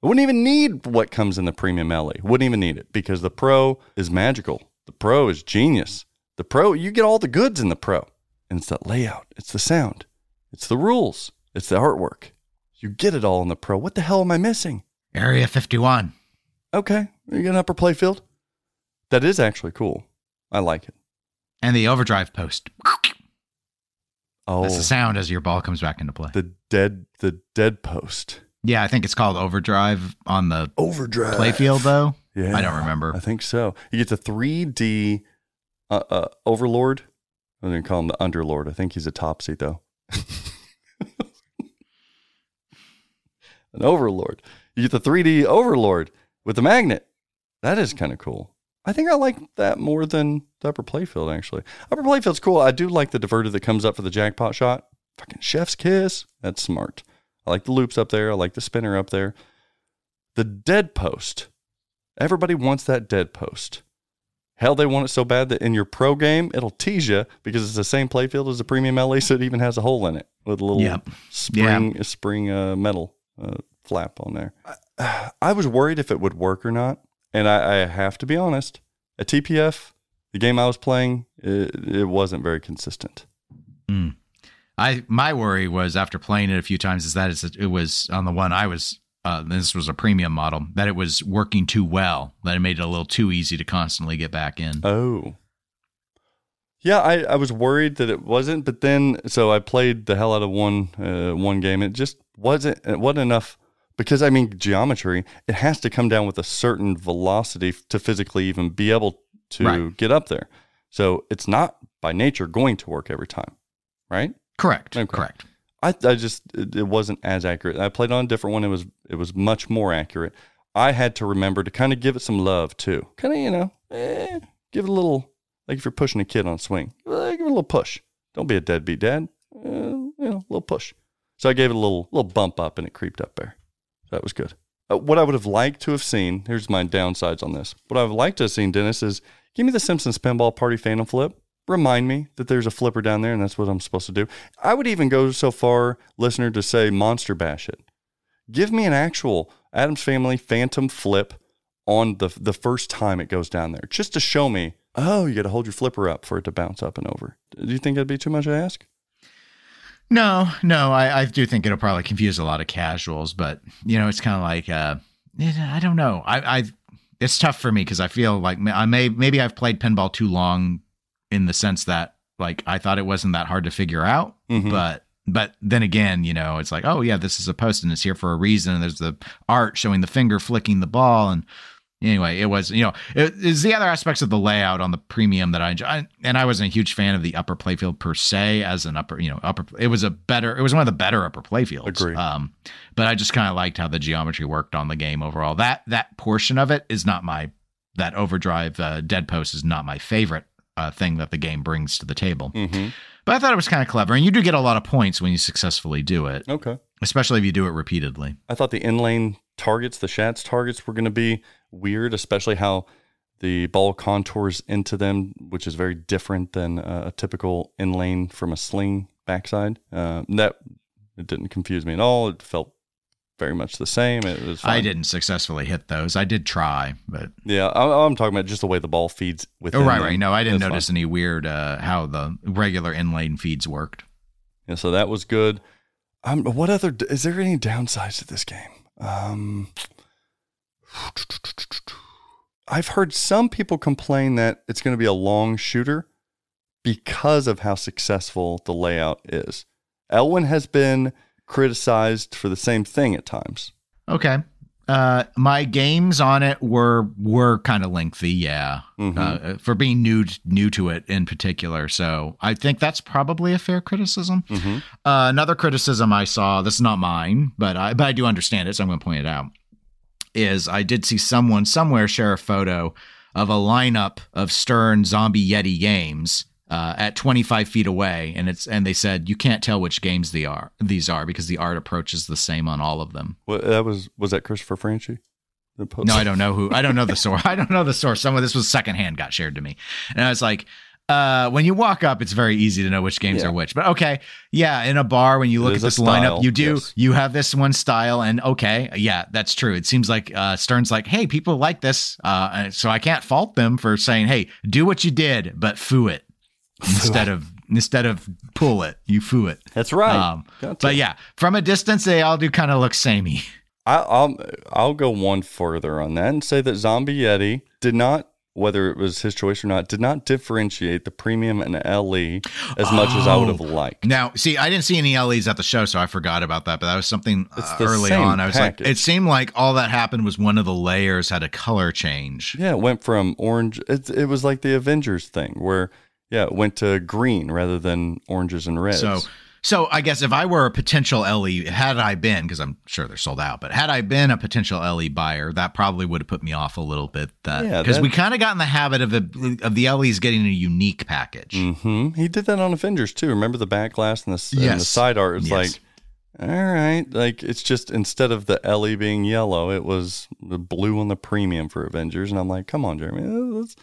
I wouldn't even need what comes in the premium LE. Wouldn't even need it because the pro is magical. The pro is genius. The pro, you get all the goods in the pro. And it's that layout, it's the sound, it's the rules, it's the artwork. You get it all in the pro. What the hell am I missing? Area 51. Okay, you got an upper playfield. That is actually cool. I like it. And the overdrive post. Oh, That's the sound as your ball comes back into play. the dead, the dead post. Yeah, I think it's called overdrive on the Overdrive playfield, though. Yeah, I don't remember. I think so. You get the 3D uh, uh, Overlord. I'm going to call him the Underlord. I think he's a topsy, though. An Overlord. You get the 3D Overlord with the magnet. That is kind of cool. I think I like that more than the upper playfield, actually. Upper playfield's cool. I do like the diverter that comes up for the jackpot shot. Fucking chef's kiss. That's smart. I like the loops up there. I like the spinner up there. The dead post. Everybody wants that dead post. Hell, they want it so bad that in your pro game, it'll tease you because it's the same playfield as the premium LA, so it even has a hole in it with a little Yep. spring spring uh, metal uh, flap on there. I, I was worried if it would work or not, and I, I have to be honest. At TPF, the game I was playing, it, it wasn't very consistent. Mm. I my worry was after playing it a few times is that it's, it was on the one I was. Uh, this was a premium model that it was working too well that it made it a little too easy to constantly get back in. Oh. Yeah, I, I was worried that it wasn't, but then so I played the hell out of one uh, one game. It just wasn't it wasn't enough because I mean geometry. It has to come down with a certain velocity to physically even be able to Right. get up there. So it's not by nature going to work every time, right? correct. Okay. Correct. I, I just it, wasn't as accurate. I played on a different one. It was it was much more accurate. I had to remember to kind of give it some love too. Kind of you know, eh, give it a little like if you're pushing a kid on a swing, eh, give it a little push. Don't be a deadbeat dad. Uh, you know, a little push. So I gave it a little little bump up and it creeped up there. That was good. Uh, what I would have liked to have seen. Here's my downsides on this. What I would like to have seen, Dennis, is give me the Simpsons Pinball Party Phantom Flip. Remind me that there's a flipper down there, and that's what I'm supposed to do. I would even go so far, listener, to say monster bash it. Give me an actual Addams Family Phantom flip on the the first time it goes down there, just to show me. Oh, you got to hold your flipper up for it to bounce up and over. Do you think that'd be too much to ask? No, no, I, I do think it'll probably confuse a lot of casuals, but you know, it's kind of like uh, I don't know. I, I it's tough for me because I feel like I may maybe I've played pinball too long in the sense that like I thought it wasn't that hard to figure out, Mhm. but but then again, you know, it's like oh yeah, this is a post and it's here for a reason. And there's the art showing the finger flicking the ball and. Anyway, it was you know it is the other aspects of the layout on the premium that I enjoy, I- and I wasn't a huge fan of the upper playfield per se as an upper you know upper. It was a better, it was one of the better upper playfields. Agree. Um, but I just kind of liked how the geometry worked on the game overall. That that portion of it is not my that overdrive uh, dead post is not my favorite uh, thing that the game brings to the table. Mm-hmm. But I thought it was kind of clever, and you do get a lot of points when you successfully do it, Okay. especially if you do it repeatedly. I thought the inlane targets, the Shatz targets, were going to be weird, especially how the ball contours into them, which is very different than uh, a typical inlane from a sling backside. Uh, that it didn't confuse me at all. It felt very much the same. It was. I didn't successfully hit those. I did try, but Yeah, I, I'm talking about just the way the ball feeds with. oh right, right. No, I didn't notice any weird uh, how the regular inlane feeds worked. Yeah, so that was good. Um, what other is there any downsides to this game? Um, I've heard some people complain that it's going to be a long shooter because of how successful the layout is. Elwin has been criticized for the same thing at times. Okay. Uh, my games on it were were kind of lengthy, yeah, Mhm. uh, for being new new to it in particular. So I think that's probably a fair criticism. Mhm. Uh, another criticism I saw, this is not mine, but I but I do understand it, so I'm going to point it out. Is I did see someone somewhere share a photo of a lineup of Stern Zombie Yeti games uh, at 25 feet away, and it's and they said you can't tell which games they are these are because the art approach is the same on all of them. Well, that was was that Christopher Franchi? No, I don't know who. I don't know the source. I don't know the source. Some of this was secondhand got shared to me, and I was like, uh, when you walk up, it's very easy to know which games Yeah. are which. But okay, yeah, in a bar when you look at this style, lineup, you do yes. you have this one style, and okay, yeah, that's true. It seems like uh, Stern's like, hey, people like this, uh, so I can't fault them for saying, hey, do what you did, but foo it instead of instead of pull it, you foo it. That's right. Um, Gotcha. but yeah, from a distance, they all do kind of look samey. I, I'll I'll go one further on that and say that Zombie Yeti did not, whether it was his choice or not, did not differentiate the premium and LE as much as I would have liked. Now, see, I didn't see any LEs at the show, so I forgot about that. But that was something uh, early on. I was package. like, it seemed like all that happened was one of the layers had a color change. Yeah, it went from orange. It, it was like the Avengers thing where, yeah, it went to green rather than oranges and reds. So, so I guess if I were a potential LE, had I been, because I'm sure they're sold out, but had I been a potential LE buyer, that probably would have put me off a little bit. That Yeah, because that- we kind of got in the habit of the of the LEs getting a unique package. hmm he did that on Avengers too. Remember the back glass and the, s- and the side art? It's Yes. like, all right, like it's just instead of the LE being yellow, it was the blue on the premium for Avengers, and I'm like, come on, Jeremy, let's,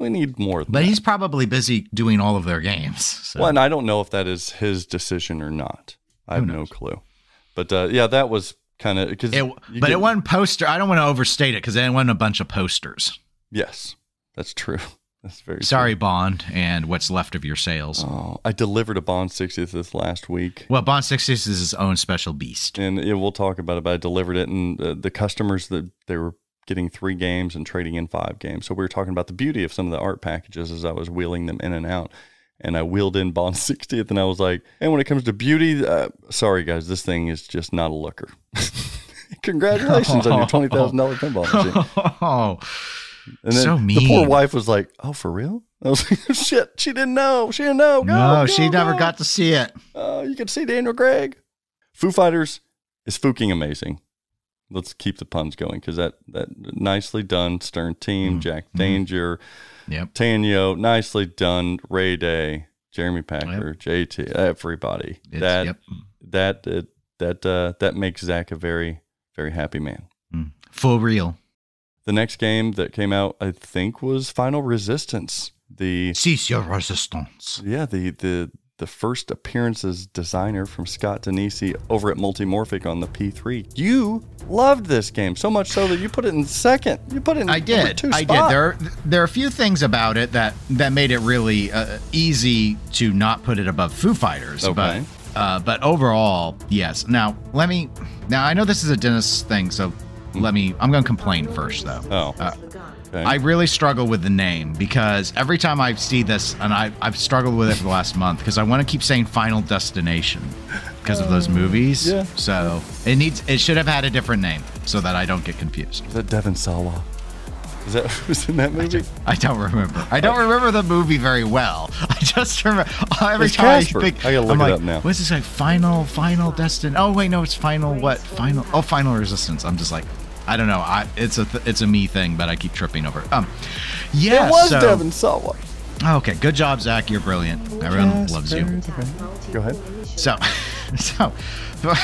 we need more. Than But that. he's probably busy doing all of their games. So. Well, and I don't know if that is his decision or not. I have no clue. But uh, yeah, that was kind of because. It, but it wasn't poster. I don't want to overstate it because it wasn't a bunch of posters. Yes, that's true. That's very Sorry, True. Bond, and what's left of your sales. Oh, I delivered a Bond 60th this last week. Well, Bond 60 is his own special beast. and yeah, we'll talk about it. But I delivered it, and uh, the customers that they were getting three games and trading in five games. So we were talking about the beauty of some of the art packages as I was wheeling them in and out. And I wheeled in Bond 60th, and I was like, "And when it comes to beauty, uh, sorry guys, this thing is just not a looker." Congratulations on your twenty thousand dollar pinball machine. Oh, And then So the poor wife was like, "Oh, for real?" I was like, "Shit, she didn't know. She didn't know. Go, no, go, she never go." got to see it. Oh, you can see Daniel Craig. Foo Fighters is fucking amazing. Let's keep the puns going because that that nicely done Stern team, Mm-hmm. Jack Danger, Yep. Tanio, nicely done Ray Day, Jeremy Packer, JT, everybody. It's, that yep. that uh, that uh, that makes Zach a very very happy man. Mm. Full real. The next game that came out, I think, was Final Resistance. The Cease your resistance. Yeah, the the the first appearances designer from Scott Danesi over at Multimorphic on the P3. You loved this game so much so that you put it in second. You put it in I did. I spot. did. There, there are a few things about it that that made it really uh, easy to not put it above Foo Fighters. Okay. But uh, but overall, yes. Now let me. Now I know this is a Dennis thing, so let me. I'm going to complain first, though. Oh, Uh, okay. I really struggle with the name because every time I see this, and I, I've struggled with it for the last month because I want to keep saying Final Destination because of those uh, movies. yeah. So it needs, it should have had a different name so that I don't get confused. Is that Devon Sawa? Is that who's in that movie? I don't remember. I don't remember the movie very well. I just remember every It's time Casper. I think. I gotta look I'm it like, up now. What's this like? Final, final destin. Oh wait, no, it's final. What? Final. Oh, final resistance. I'm just like, I don't know. I it's a th- it's a me thing, but I keep tripping over. it. Um, yeah. it was so, Devon Sawa. Okay, good job, Zach. You're brilliant. Everyone loves you. Go ahead. So, so,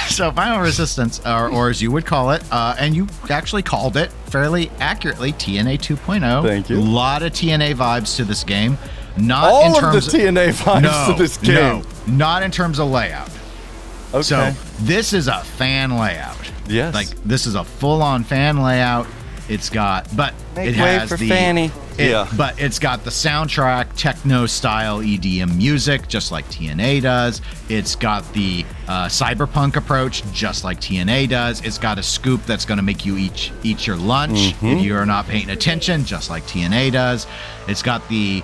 so, final resistance, or, or as you would call it, uh, and you actually called it fairly accurately, TNA 2.0. Thank you. A lot of TNA vibes to this game. Not All in of terms the TNA vibes no, to this game. No, not in terms of layout. Okay. So this is a fan layout. Yes. Like this is a full-on fan layout. It's got, but Make it way has for the Fanny. it- Yeah. But it's got the soundtrack, techno style EDM music, just like TNA does. It's got the uh, cyberpunk approach, just like TNA does. It's got a scoop that's going to make you eat eat your lunch Mm-hmm. if you are not paying attention, just like TNA does. It's got the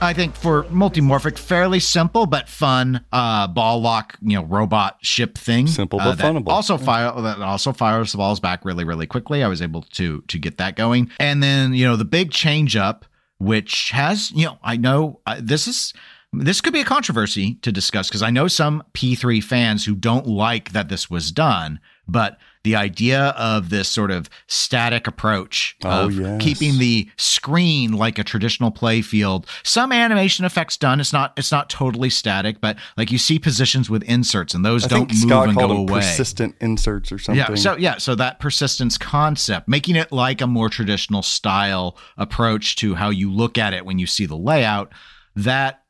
I think for multimorphic, fairly simple but fun uh, ball lock, you know, robot ship thing. Simple uh, but funnable. Also fire that also fires the balls back really, really quickly. I was able to to get that going, and then you know the big change up, which has you know I know uh, this is. This could be a controversy to discuss because I know some P3 fans who don't like that this was done, but the idea of this sort of static approach Oh, of yes. keeping the screen like a traditional play field. Some animation effects done. It's not it's not totally static, but like you see positions with inserts and those I don't move Scott and go away. persistent inserts or something. Yeah, so yeah, so that persistence concept, making it like a more traditional style approach to how you look at it when you see the layout, that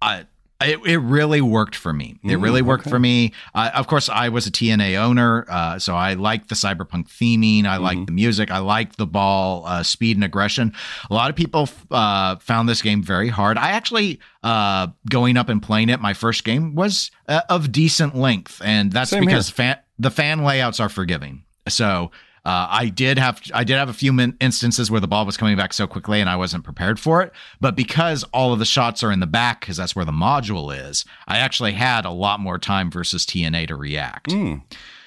uh, it, it really worked for me. It Mm, really worked okay. for me. Uh, of course, I was a TNA owner, uh, so I liked the cyberpunk theming. I Mm-hmm. liked the music. I liked the ball uh, speed and aggression. A lot of people uh, found this game very hard. I actually, uh, going up and playing it, my first game was uh, of decent length, and that's Same because fan, the fan layouts are forgiving. So uh, I did have I did have a few min- instances where the ball was coming back so quickly and I wasn't prepared for it. But because all of the shots are in the back, because that's where the module is, I actually had a lot more time versus TNA to react. Mm.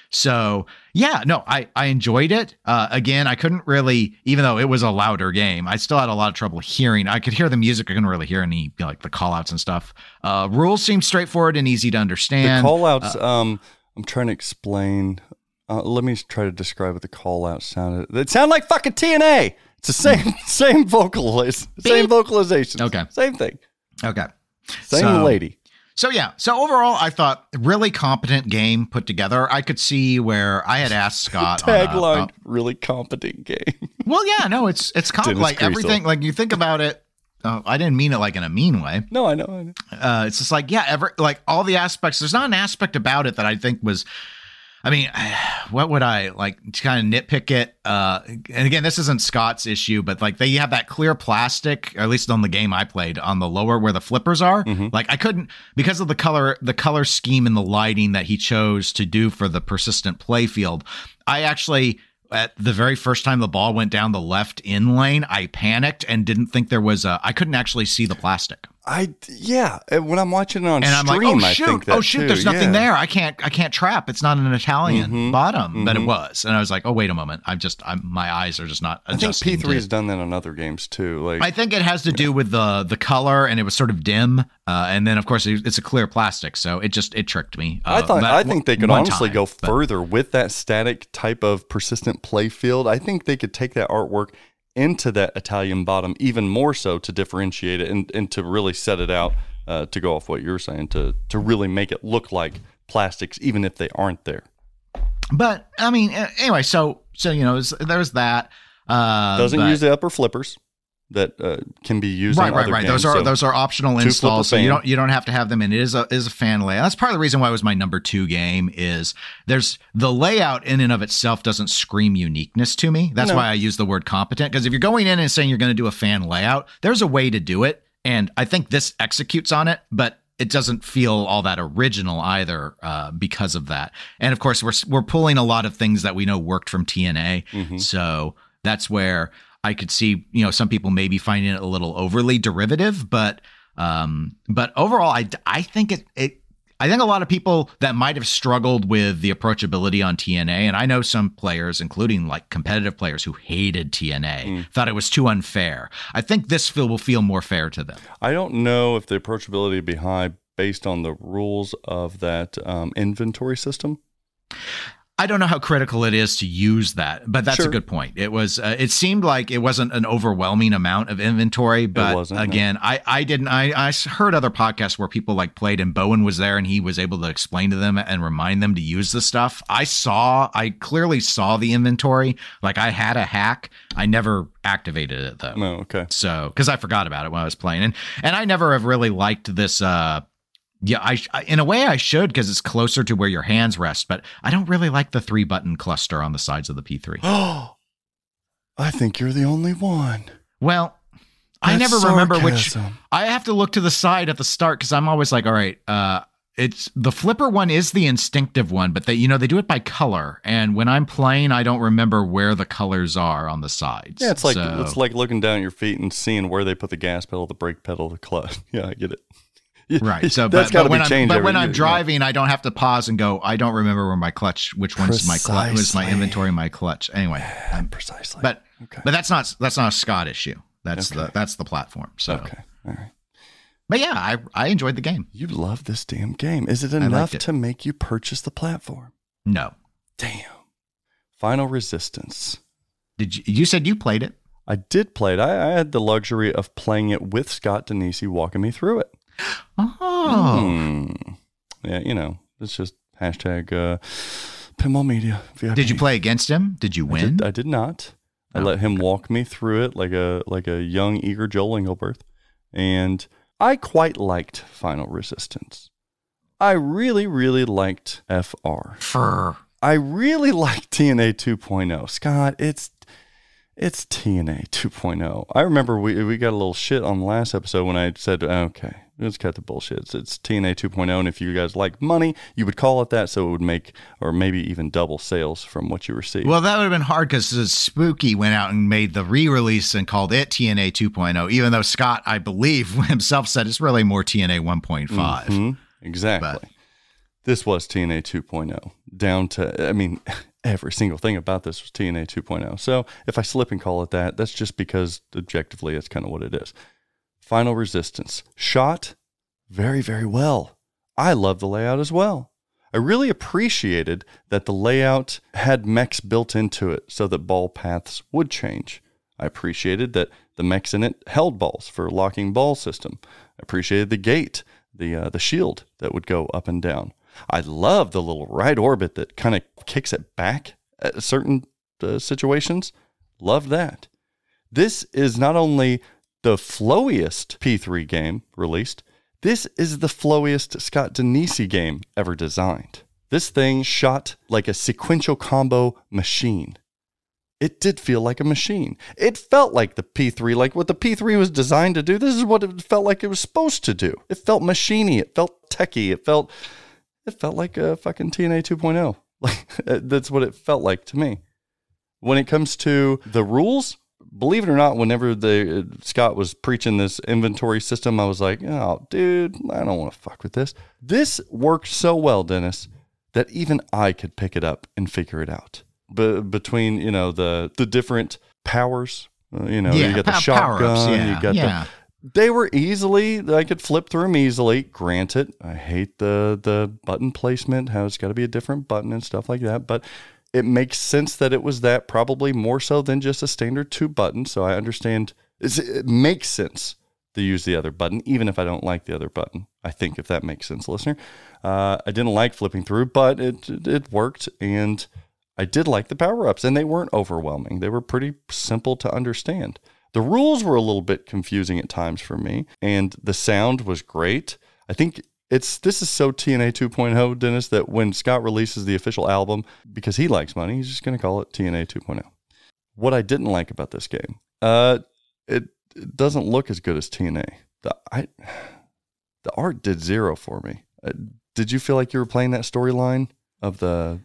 So yeah, no, I I enjoyed it. Uh, again, I couldn't really, even though it was a louder game, I still had a lot of trouble hearing. I could hear the music, I couldn't really hear any you know, like the call outs and stuff. Uh, rules seem straightforward and easy to understand. The understand. call outs, um, I'm trying to explain. Uh, let me try to describe what the call outs sounded. It sounded like fucking TNA. It's the same same vocaliz- same vocalization. Okay. Same thing. okay. Same So- lady. So yeah, so overall, I thought really competent game put together. I could see where I had asked Scott. Tagline, uh, really competent game. well, yeah, no, it's it's com- Dennis like everything. Like you think about it. Uh, I didn't mean it like in a mean way. no, I know. I know. Uh, it's just like yeah, ever like all the aspects. There's not an aspect about it that I think was. I mean, what would I like to kind of nitpick it? Uh, and again, this isn't Scott's issue, but like they have that clear plastic, or at least on the game I played, on the lower where the flippers are. Like I couldn't because of the color, the color scheme and the lighting that he chose to do for the persistent play field. I actually. At the very first time the ball went down the left in lane, I panicked and didn't think there was a. I couldn't actually see the plastic. I yeah. When I'm watching it on and I'm stream, like, oh I shoot, oh shoot, too. there's nothing yeah. there. I can't, I can't trap. It's not an Italian Mhm, bottom, but it was. And I was like, oh wait a moment, I'm just, I'm, my eyes are just not I think. P3 to- has done that on other games too. Like I think it has to do with the the color, and it was sort of dim. Uh, and then of course it- it's a clear plastic, so it just it tricked me. I Uh, thought I think they could honestly time, go but- further with that static type of persistent play field. I think they could take that artwork into that Italian bottom even more so to differentiate it and, and to really set it out uh, to go off what you're saying to to really make it look like plastics even if they aren't there. But I mean, anyway, so so you know, it was- there was that. Uh, Doesn't but- use the upper flippers that uh, can be used right, in right, other right. games. Those are so- those are optional installs, so you don't you don't have to have them. And it is a is a fan layout. That's part of the reason why it was my number two game. Is there's the layout in and of itself doesn't scream uniqueness to me. That's No. why I use the word competent. Because if you're going in and saying you're going to do a fan layout, there's a way to do it, and I think this executes on it, but. It doesn't feel all that original either uh, because of that, and of course we're we're pulling a lot of things that we know worked from TNA. Mhm. So that's where I could see, you know, some people maybe finding it a little overly derivative, but um, but overall, I I think it it. I think a lot of people that might have struggled with the approachability on TNA, and I know some players, including like competitive players who hated TNA, thought it was too unfair. I think this feel will feel more fair to them. I don't know if the approachability would be high based on the rules of that um, inventory system. I don't know how critical it is to use that, but that's a good point. It was. Uh, it seemed like it wasn't an overwhelming amount of inventory, but wasn't, no. again, I I didn't. I I heard other podcasts where people like played and Bowen was there and he was able to explain to them and remind them to use the stuff. I saw. I clearly saw the inventory. Like I had a hack. I never activated it though. No, okay. So, because I forgot about it when I was playing, and and I never have really liked this. uh yeah, I, I in a way I should because it's closer to where your hands rest, but I don't really like the three button cluster on the sides of the P3. Oh, I think you're the only one. Well, I That's never remember which. I have to look to the side at the start because I'm always like, all right, uh, it's the flipper one is the instinctive one, but they you know they do it by color, and when I'm playing, I don't remember where the colors are on the sides. Yeah, it's like So- it's like looking down at your feet and seeing where they put the gas pedal, the brake pedal, the clutch. Yeah, I get it. Right. So, that's but, but when I'm, but when I'm year, yeah. driving, I don't have to pause and go. I don't remember where my clutch, which one's my clutch, was my inventory, my clutch. Anyway, um, precisely. but Okay. but that's not that's not a Scott issue. That's the that's the platform. So, okay, all right. but yeah, I I enjoyed the game. You love this damn game. Is it enough it. to make you purchase the platform? No, Damn. Final Resistance. did you? You said you played it. I did play it. I, I had the luxury of playing it with Scott Danesi walking me through it. Oh, Hmm. Yeah, you know, it's just hashtag uh, Pinball Media. VIP. did you play against him? Did you I win? did, I did not. I Oh, let him walk me through it like a like a young eager Joel Engelberth, and I quite liked Final Resistance. I really really liked FR. Fur. I really like TNA 2.0. oh. Scott, it's it's TNA 2.0. oh. I remember we we got a little shit on the last episode when I said, okay, let's cut the bullshit. It's, it's TNA 2.0, oh, and if you guys like money, you would call it that, so it would make or maybe even double sales from what you receive. Well, that would have been hard because Spooky went out and made the re-release and called it TNA 2.0, oh, even though Scott, I believe, himself said it's really more TNA 1.5. Mhm, exactly. But- this was TNA 2.0 oh, down to I mean every single thing about this was TNA 2.0. oh. So if I slip and call it that, that's just because objectively that's kind of what it is. Final Resistance shot very very well. I love the layout as well. I really appreciated that the layout had mechs built into it so that ball paths would change. I appreciated that the mechs in it held balls for locking ball system. I appreciated the gate, the uh, the shield that would go up and down. I love the little right orbit that kind of kicks it back at certain uh, situations. Love that. This is not only the flowiest P3 game released, this is the flowiest Scott Danesi game ever designed. This thing shot like a sequential combo machine. It did feel like a machine. It felt like the P3, like what the P3 was designed to do. This is what it felt like it was supposed to do. It felt machiney. It felt techy. It felt, it felt like a fucking TNA 2.0. Like that's what it felt like to me. When it comes to the rules, believe it or not, whenever the uh, Scott was preaching this inventory system, I was like, "Oh, dude, I don't want to fuck with this." This worked so well, Dennis, that even I could pick it up and figure it out. Be- between you know the the different powers, uh, you know, Yeah, you got the pow- shotgun, yeah, you got yeah. the they were easily I could flip through them easily. Granted, I hate the the button placement, how it's got to be a different button and stuff like that, but it makes sense that it was that probably more so than just a standard two button. So I understand it makes sense to use the other button, even if I don't like the other button. I think if that makes sense, listener. Uh, I didn't like flipping through, but it it worked, and I did like the power ups, and they weren't overwhelming. They were pretty simple to understand. The rules were a little bit confusing at times for me, and the sound was great. I think it's this is so TNA 2.0, Dennis, that when Scott releases the official album, because he likes money, he's just going to call it TNA 2.0. What I didn't like about this game, uh, it, it doesn't look as good as TNA. The I, the art did zero for me. Uh, did you feel like you were playing that storyline of the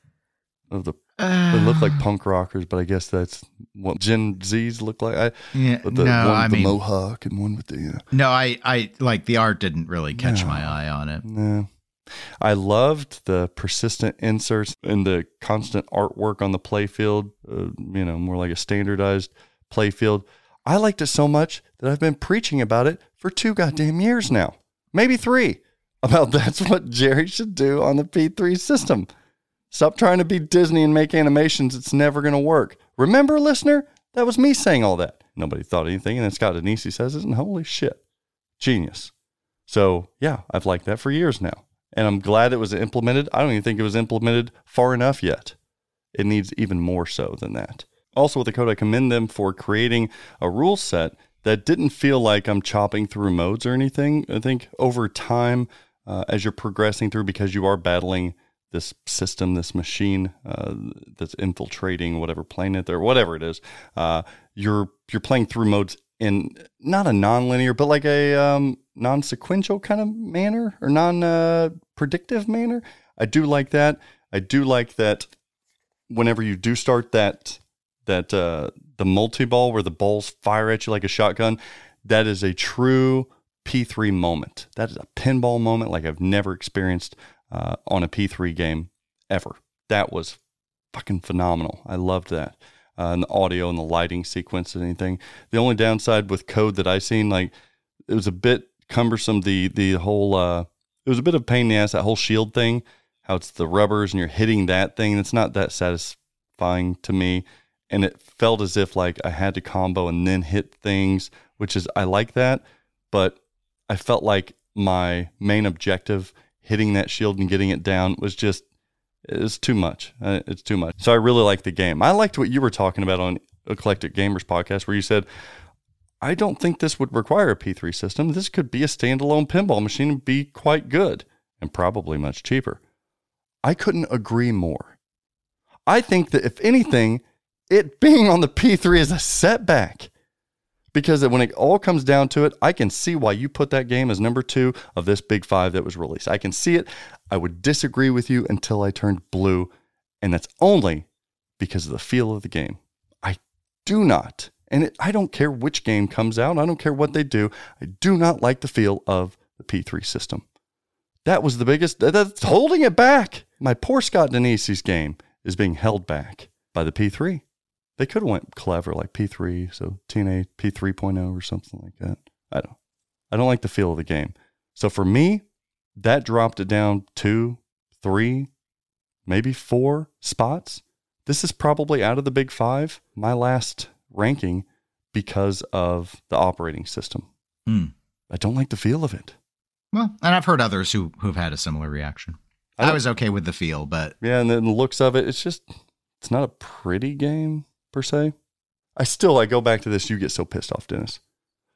of the? They look like punk rockers, but I guess that's what Gen Z's look like. I, Yeah, the no, one with I the mean, mohawk and one with the. Uh, no, I, I like the art didn't really catch No. my eye on it. No. I loved the persistent inserts and the constant artwork on the playfield, uh, you know, more like a standardized playfield. I liked it so much that I've been preaching about it for two goddamn years now, maybe three, about that's what Gerry should do on the P3 system. Stop trying to be Disney and make animations. It's never going to work. Remember, listener? That was me saying all that. Nobody thought anything. And then Scott Danesi says it, and holy shit, genius. So, yeah, I've liked that for years now. And I'm glad it was implemented. I don't even think it was implemented far enough yet. It needs even more so than that. Also, with the code, I commend them for creating a rule set that didn't feel like I'm chopping through modes or anything. I think over time, uh, as you're progressing through, because you are battling this system, this machine uh, that's infiltrating whatever planet or whatever it is, uh, you're you're playing through modes in not a non-linear, but like a um, non-sequential kind of manner or non-predictive manner. I do like that. I do like that whenever you do start that that uh, the multi-ball where the balls fire at you like a shotgun, that is a true P3 moment. That is a pinball moment like I've never experienced uh, on a P3 game ever. That was fucking phenomenal. I loved that. Uh, and the audio and the lighting sequence and anything. The only downside with code that I seen, like it was a bit cumbersome. The the whole uh, it was a bit of pain in the ass. That whole shield thing, how it's the rubbers and you're hitting that thing. It's not that satisfying to me, and it felt as if like I had to combo and then hit things, which is I like that, but I felt like my main objective, hitting that shield and getting it down, was just it's too much. Uh, It's too much. So I really like the game. I liked what you were talking about on Eclectic Gamers podcast, where you said, I don't think this would require a P3 system. This could be a standalone pinball machine and be quite good and probably much cheaper. I couldn't agree more. I think that if anything, it being on the P3 is a setback because when it all comes down to it, I can see why you put that game as number two of this big five that was released. I can see it. I would disagree with you until I turned blue, and that's only because of the feel of the game. I do not, and it, I don't care which game comes out, I don't care what they do, I do not like the feel of the P3 system. That was the biggest, that's holding it back. My poor Scott Danesi's game is being held back by the P3 they could have went clever like P3, so TNA P3.0 or something like that. I don't. I don't like the feel of the game. So for me, that dropped it down two, three, maybe four spots. This is probably out of the big five, my last ranking because of the operating system. Hmm. I don't like the feel of it. Well, and I've heard others who who've had a similar reaction. I I, was okay with the feel, but Yeah, and then the looks of it, it's just it's not a pretty game per se. I still I go back to this, you get so pissed off, Dennis.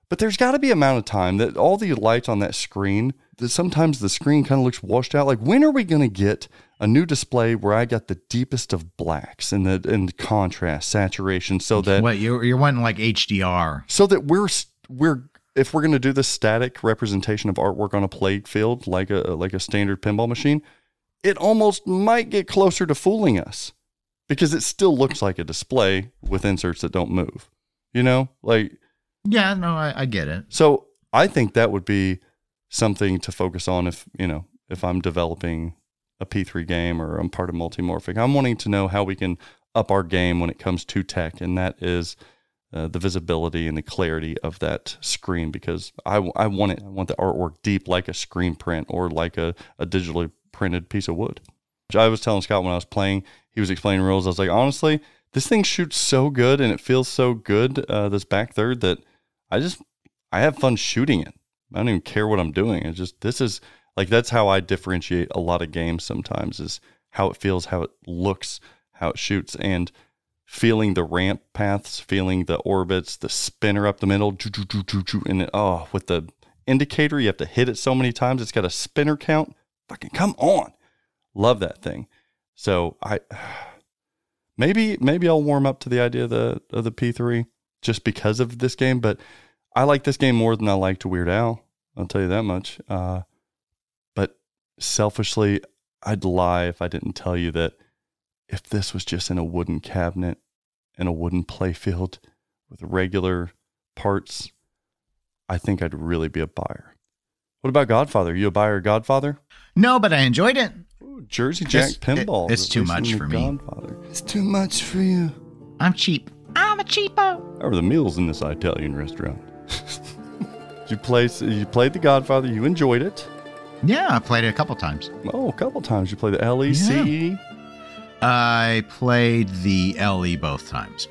But there's got to be amount of time that all the lights on that screen, that sometimes the screen kind of looks washed out. Like when are we going to get a new display where I got the deepest of blacks and the and contrast, saturation, so that what you're you're wanting like HDR. so that we're we're if we're going to do the static representation of artwork on a played field like a like a standard pinball machine, it almost might get closer to fooling us because it still looks like a display with inserts that don't move. You know, like Yeah, no, I, I get it. so. I think that would be something to focus on if you know if I'm developing a P3 game or I'm part of multimorphic. I'm wanting to know how we can up our game when it comes to tech, and that is uh, the visibility and the clarity of that screen because I, I want it. I want the artwork deep like a screen print or like a, a digitally printed piece of wood. I was telling Scott when I was playing, he was explaining rules. I was like, honestly, this thing shoots so good and it feels so good, uh, this back third, that I just, I have fun shooting it. I don't even care what I'm doing. It's just, this is like, that's how I differentiate a lot of games sometimes is how it feels, how it looks, how it shoots. And, feeling the ramp paths, feeling the orbits, the spinner up the middle, and it, oh, with the indicator, you have to hit it so many times. It's got a spinner count. Fucking come on, love that thing. So I maybe maybe I'll warm up to the idea of the of the P three just because of this game, but I like this game more than I liked Weird Al. I'll tell you that much. Uh, but selfishly, I'd lie if I didn't tell you that if this was just in a wooden cabinet in a wooden playfield with regular parts, I think I'd really be a buyer. What about Godfather? You a buyer Godfather? No, but I enjoyed it. Ooh, Jersey Jack It's- Pinball. it- it's too much for me. Godfather. It's too much for you. I'm cheap. I'm a cheapo. How are the meals in this Italian restaurant? you play. You played the Godfather. You enjoyed it. Yeah, I played it a couple times. Oh, a couple times. You played the LEC. I played the LE both times.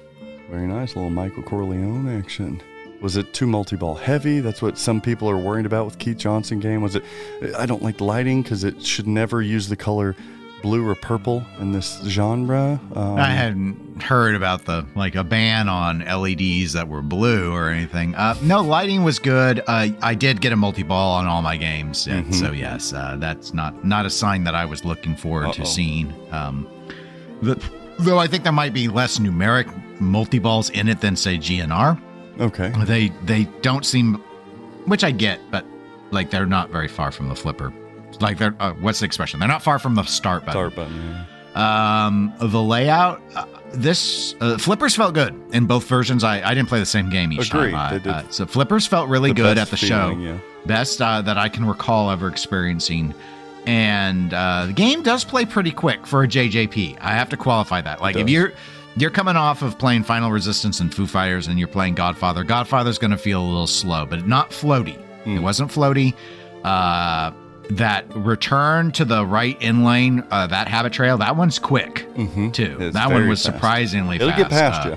Very nice, little Michael Corleone action. Was it too multi-ball heavy? That's what some people are worried about with Keith Johnson game. Was it? I don't like the lighting because it should never use the color blue or purple in this genre. Um, I hadn't heard about the like a ban on LEDs that were blue or anything. Uh, no, lighting was good. Uh, I did get a multi ball on all my games, and Mhm. so yes, uh, that's not not a sign that I was looking forward Uh-oh. to seeing. Um, the, though I think there might be less numeric multi balls in it than say GNR. Okay. They they don't seem, which I get, but like they're not very far from the flipper. Like they're uh, what's the expression? They're not far from the start button. Start button. Yeah. Um, the layout, uh, this uh, flippers felt good in both versions. I, I didn't play the same game each Agreed, time. I- uh, so flippers felt really good at the feeling, show. yeah. Best uh, that I can recall ever experiencing. And uh, the game does play pretty quick for a JJP. I have to qualify that. Like if you're you're coming off of playing Final Resistance and Foo Fighters, and you're playing Godfather. Godfather's going to feel a little slow, but not floaty. It Hmm. wasn't floaty. Uh, that return to the right in lane, uh, that habit trail, that one's quick Mm-hmm. too. It's that one was fast. surprisingly It'll fast. get past Uh, you.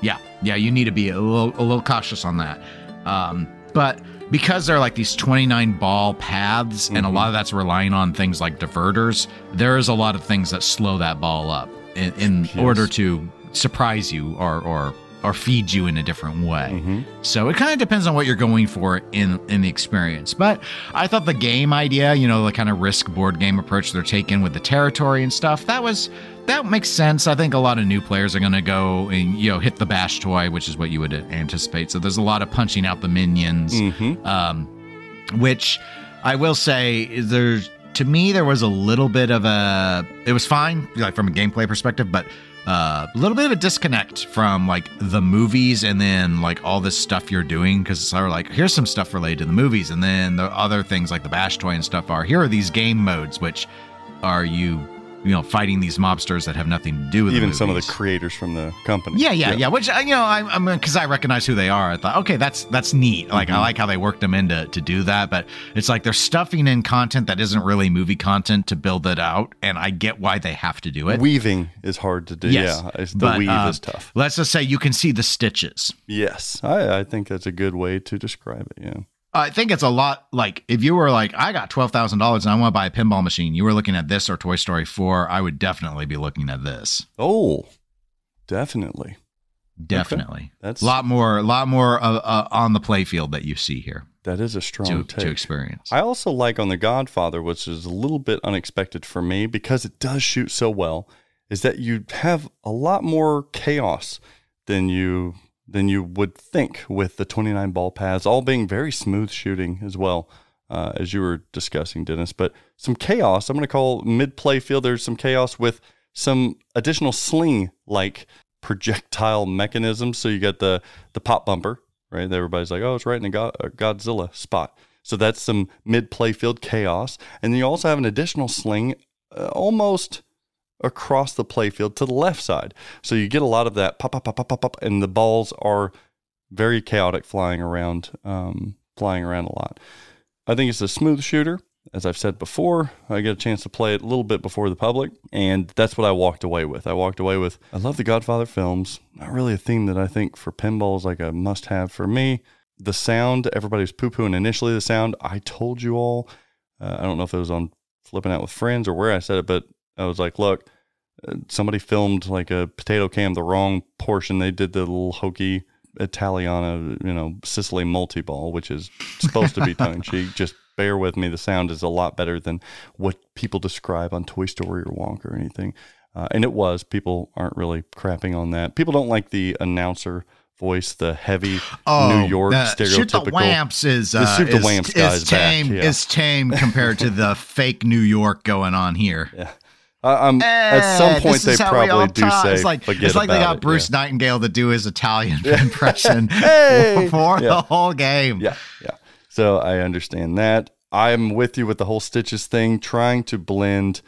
yeah, yeah, you need to be a little a little cautious on that. Um, but because they're like these 29 ball paths, and a Mm-hmm. lot of that's relying on things like diverters, there is a lot of things that slow that ball up in, in Yes. order to surprise you or or or feed you in a different way. Mm-hmm. So it kind of depends on what you're going for in in the experience. But I thought the game idea, you know, the kind of risk board game approach they're taking with the territory and stuff, that was that makes sense. I think a lot of new players are going to go and you know hit the bash toy, which is what you would anticipate. So there's a lot of punching out the minions, Mm-hmm. um, which I will say there's to me there was a little bit of a it was fine like from a gameplay perspective, but uh, a little bit of a disconnect from like the movies and then like all this stuff you're doing because it's sort of like here's some stuff related to the movies and then the other things like the bash toy and stuff are here are these game modes which are you you know fighting these mobsters that have nothing to do with Even some of the creators from the company. Yeah, yeah, yeah. Which uh, you know, I, I'm because I recognize who they are. I thought, okay, that's that's neat. Like Mm-hmm. I like how they worked them in to, to do that. But it's like they're stuffing in content that isn't really movie content to build it out, and I get why they have to do it. Weaving is hard to do. Yes, Yeah. It's, the but, weave uh, is tough. Let's just say you can see the stitches. Yes. I, I think that's a good way to describe it. Yeah. I think it's a lot like if you were like, I got twelve thousand dollars and I want to buy a pinball machine. You were looking at this or Toy Story Four. I would definitely be looking at this. Oh, definitely. Definitely, That's a lot more, a lot more uh, uh, on the playfield that you see here that is a strong to, take. to experience. I also like on The Godfather, which is a little bit unexpected for me because it does shoot so well, is that you have a lot more chaos than you than you would think with the 29 ball paths, all being very smooth shooting as well, uh, as you were discussing, Dennis. But some chaos, I'm going to call mid play field, there's some chaos with some additional sling like projectile mechanisms. So you got the, the pop bumper, right? Everybody's like, oh, it's right in the uh, Godzilla spot. So that's some mid playfield chaos. And then you also have an additional sling uh, almost across the playfield to the left side. So you get a lot of that pop, pop, pop, pop, pop, pop, and the balls are very chaotic flying around, um, flying around a lot. I think it's a smooth shooter. As I've said before, I get a chance to play it a little bit before the public, and that's what I walked away with. I walked away with, I love the Godfather films. Not really a theme that I think for pinball is like a must have for me. The sound, everybody was poo pooing initially the sound. I told you all, uh, I don't know if it was on Flipping Out with Friends or where I said it, but I was like, look, uh, somebody filmed like a potato cam the wrong portion. They did the little hokey Italiana, you know, Sicily multi ball, which is supposed to be tongue in cheek. Just bear with me. The sound is a lot better than what people describe on Toy Story or Wonka or anything. Uh, and it was. People aren't really crapping on that. People don't like the announcer voice, the heavy New York the stereotypical. Shoot the Wamps is The uh, Shoot the is, Wamps is back, tame. yeah. Is tame compared to the fake New York going on here. Yeah. I- at some Eh, point, they is how we all probably do talk. say, it's like it's like they got it. Bruce Yeah. Nightingale to do his Italian impression Hey! for Yeah. the whole game. Yeah, yeah. So I understand that. I'm with you with the whole Stitches thing. Trying to blend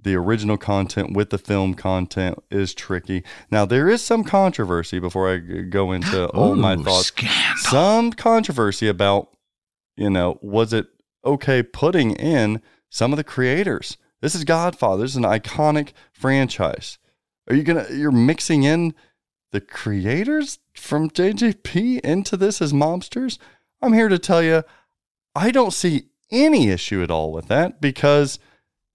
the original content with the film content is tricky. Now there is some controversy before I go into all my thoughts. Scandal. Some controversy about, you know, was it okay putting in some of the creators? This is Godfather. This is an iconic franchise. Are you gonna? You're mixing in the creators from JJP into this as mobsters? I'm here to tell you, I don't see any issue at all with that because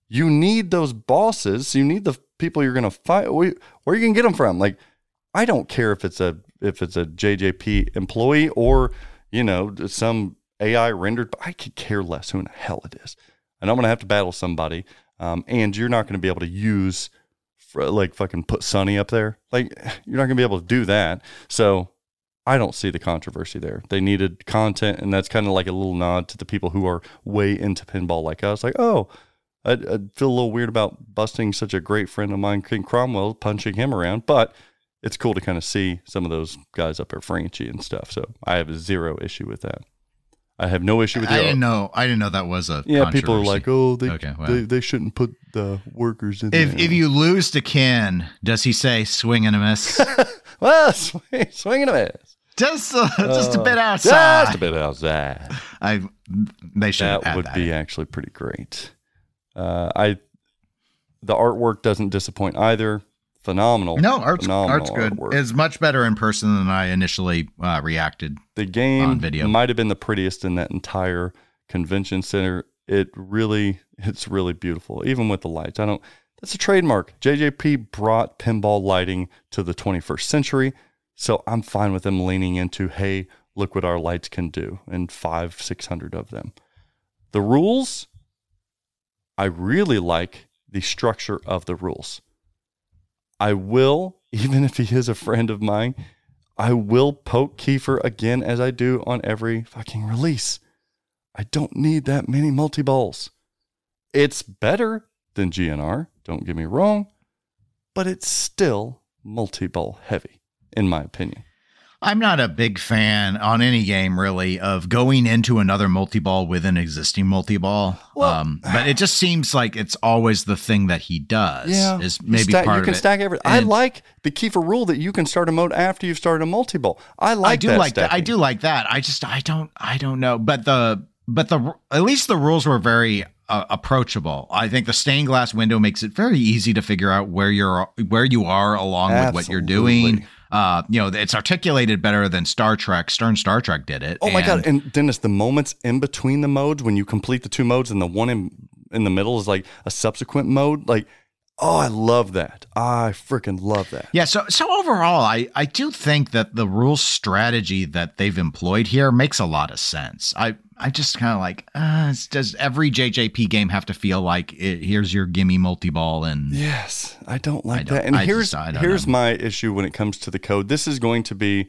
you need those bosses. You need the people you're to fight. Where, are you to get them from? Like, I don't care if it's a if it's a JJP employee or you know some AI rendered. But I could care less who in the hell it is. And I'm to have to battle somebody. Um, and you're not going to be able to use for, like fucking put Sonny up there. Like you're not going to be able to do that. So I don't see the controversy there. They needed content, and that's kind of like a little nod to the people who are way into pinball like us. Like, oh, I'd, feel a little weird about busting such a great friend of mine, King Cromwell, punching him around, but it's cool to kind of see some of those guys up there, Franchi and stuff. So I have zero issue with that. I have no issue with I the didn't know. I didn't know that was a. Yeah, people are like, oh, they, Okay, well. they they shouldn't put the workers in If there. if you lose to Ken, does he say swing and a miss? well, swing, swing and a miss. just a, just a bit outside. Just a bit outside. I they should that would that. be actually pretty great. Uh, I the artwork doesn't disappoint either. Phenomenal. No, art's, phenomenal art's good. artwork. It's much better in person than I initially uh, reacted. the game on video. might have been the prettiest in that entire convention center. It really, it's really beautiful, even with the lights. I don't. That's a trademark. JJP brought pinball lighting to the 21st century, so I'm fine with them leaning into, hey, look what our lights can do, and five, six hundred of them. The rules, I really like the structure of the rules. I will, even if he is a friend of mine, I will poke Kiefer again as I do on every fucking release. I don't need that many multi balls. It's better than GNR, don't get me wrong, but it's still multi ball heavy, in my opinion. I'm not a big fan on any game really of going into another multi-ball with an existing multi-ball. Well- um, but it just seems like it's always the thing that he does. Yeah, is you maybe stack- part you of can it. stack everything. I like the Kiefer rule that you can start a mode after you've started a multi ball. I like I do that like that. I do like that. I just I don't I don't know. But the but the at least the rules were very uh, approachable. I think the stained glass window makes it very easy to figure out where you're where you are along with what you're doing. Uh, you know, it's articulated better than Star Trek. Stern Star Trek did it. Oh my god! And- And Dennis, the moments in between the modes when you complete the two modes and the one in in the middle is like a subsequent mode. Like, oh, I love that. I freaking love that. Yeah, so so overall, I I do think that the rule strategy that they've employed here makes a lot of sense. I I just kind of like, uh, does every JJP game have to feel like it, here's your gimme multi ball and Yes, I don't like don't- that. And I here's just- I here's know. my issue when it comes to the code. This is going to be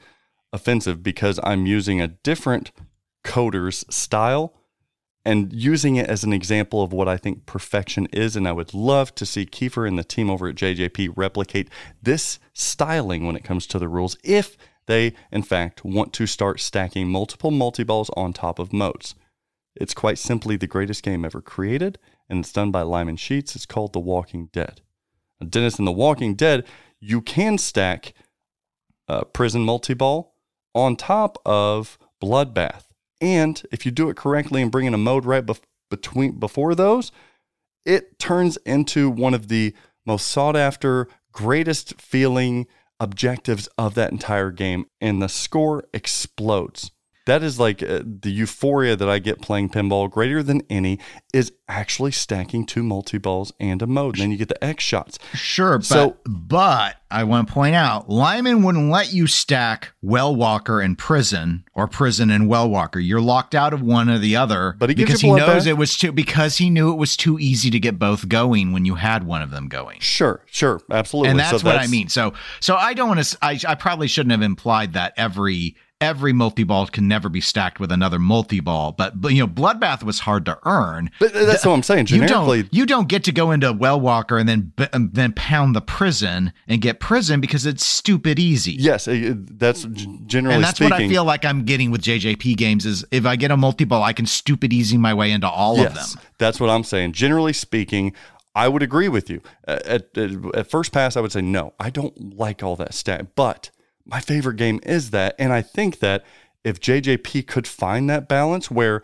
offensive because I'm using a different coder's style and using it as an example of what I think perfection is. And I would love to see Kiefer and the team over at JJP replicate this styling when it comes to the rules if they, in fact, want to start stacking multiple multi balls on top of modes. It's quite simply the greatest game ever created, and it's done by Lyman Sheets. It's called The Walking Dead. Dennis, in The Walking Dead, you can stack uh, Prison Multi Ball on top of Bloodbath. And if you do it correctly and bring in a mode right bef- between before those, it turns into one of the most sought after, greatest feeling objectives of that entire game, and the score explodes. That is like uh, the euphoria that I get playing pinball, greater than any, is actually stacking two multi balls and a mode. And then you get the X shots. Sure, but So- but I want to point out, Lyman wouldn't let you stack Well Walker and Prison or Prison and Well Walker. You're locked out of one or the other. But he because he knows it was too because he knew it was too easy to get both going when you had one of them going. Sure, sure, absolutely. and that's So what I mean. So so I don't want to. I, I probably shouldn't have implied that every every multi ball can never be stacked with another multi ball. But but you know, Bloodbath was hard to earn. But that's what I'm saying. You don't you don't get to go into Well Walker and then and then pound the prison and get prison because it's stupid easy. yes, uh, that's generally And that's speaking. what I feel like I'm getting with JJP games is if I get a multi ball, I can stupid easy my way into all of them. that's what I'm saying. Generally speaking, I would agree with you. Uh, At, at, at first pass, I would say no. I don't like all that stat, but my favorite game is that, and I think that if JJP could find that balance where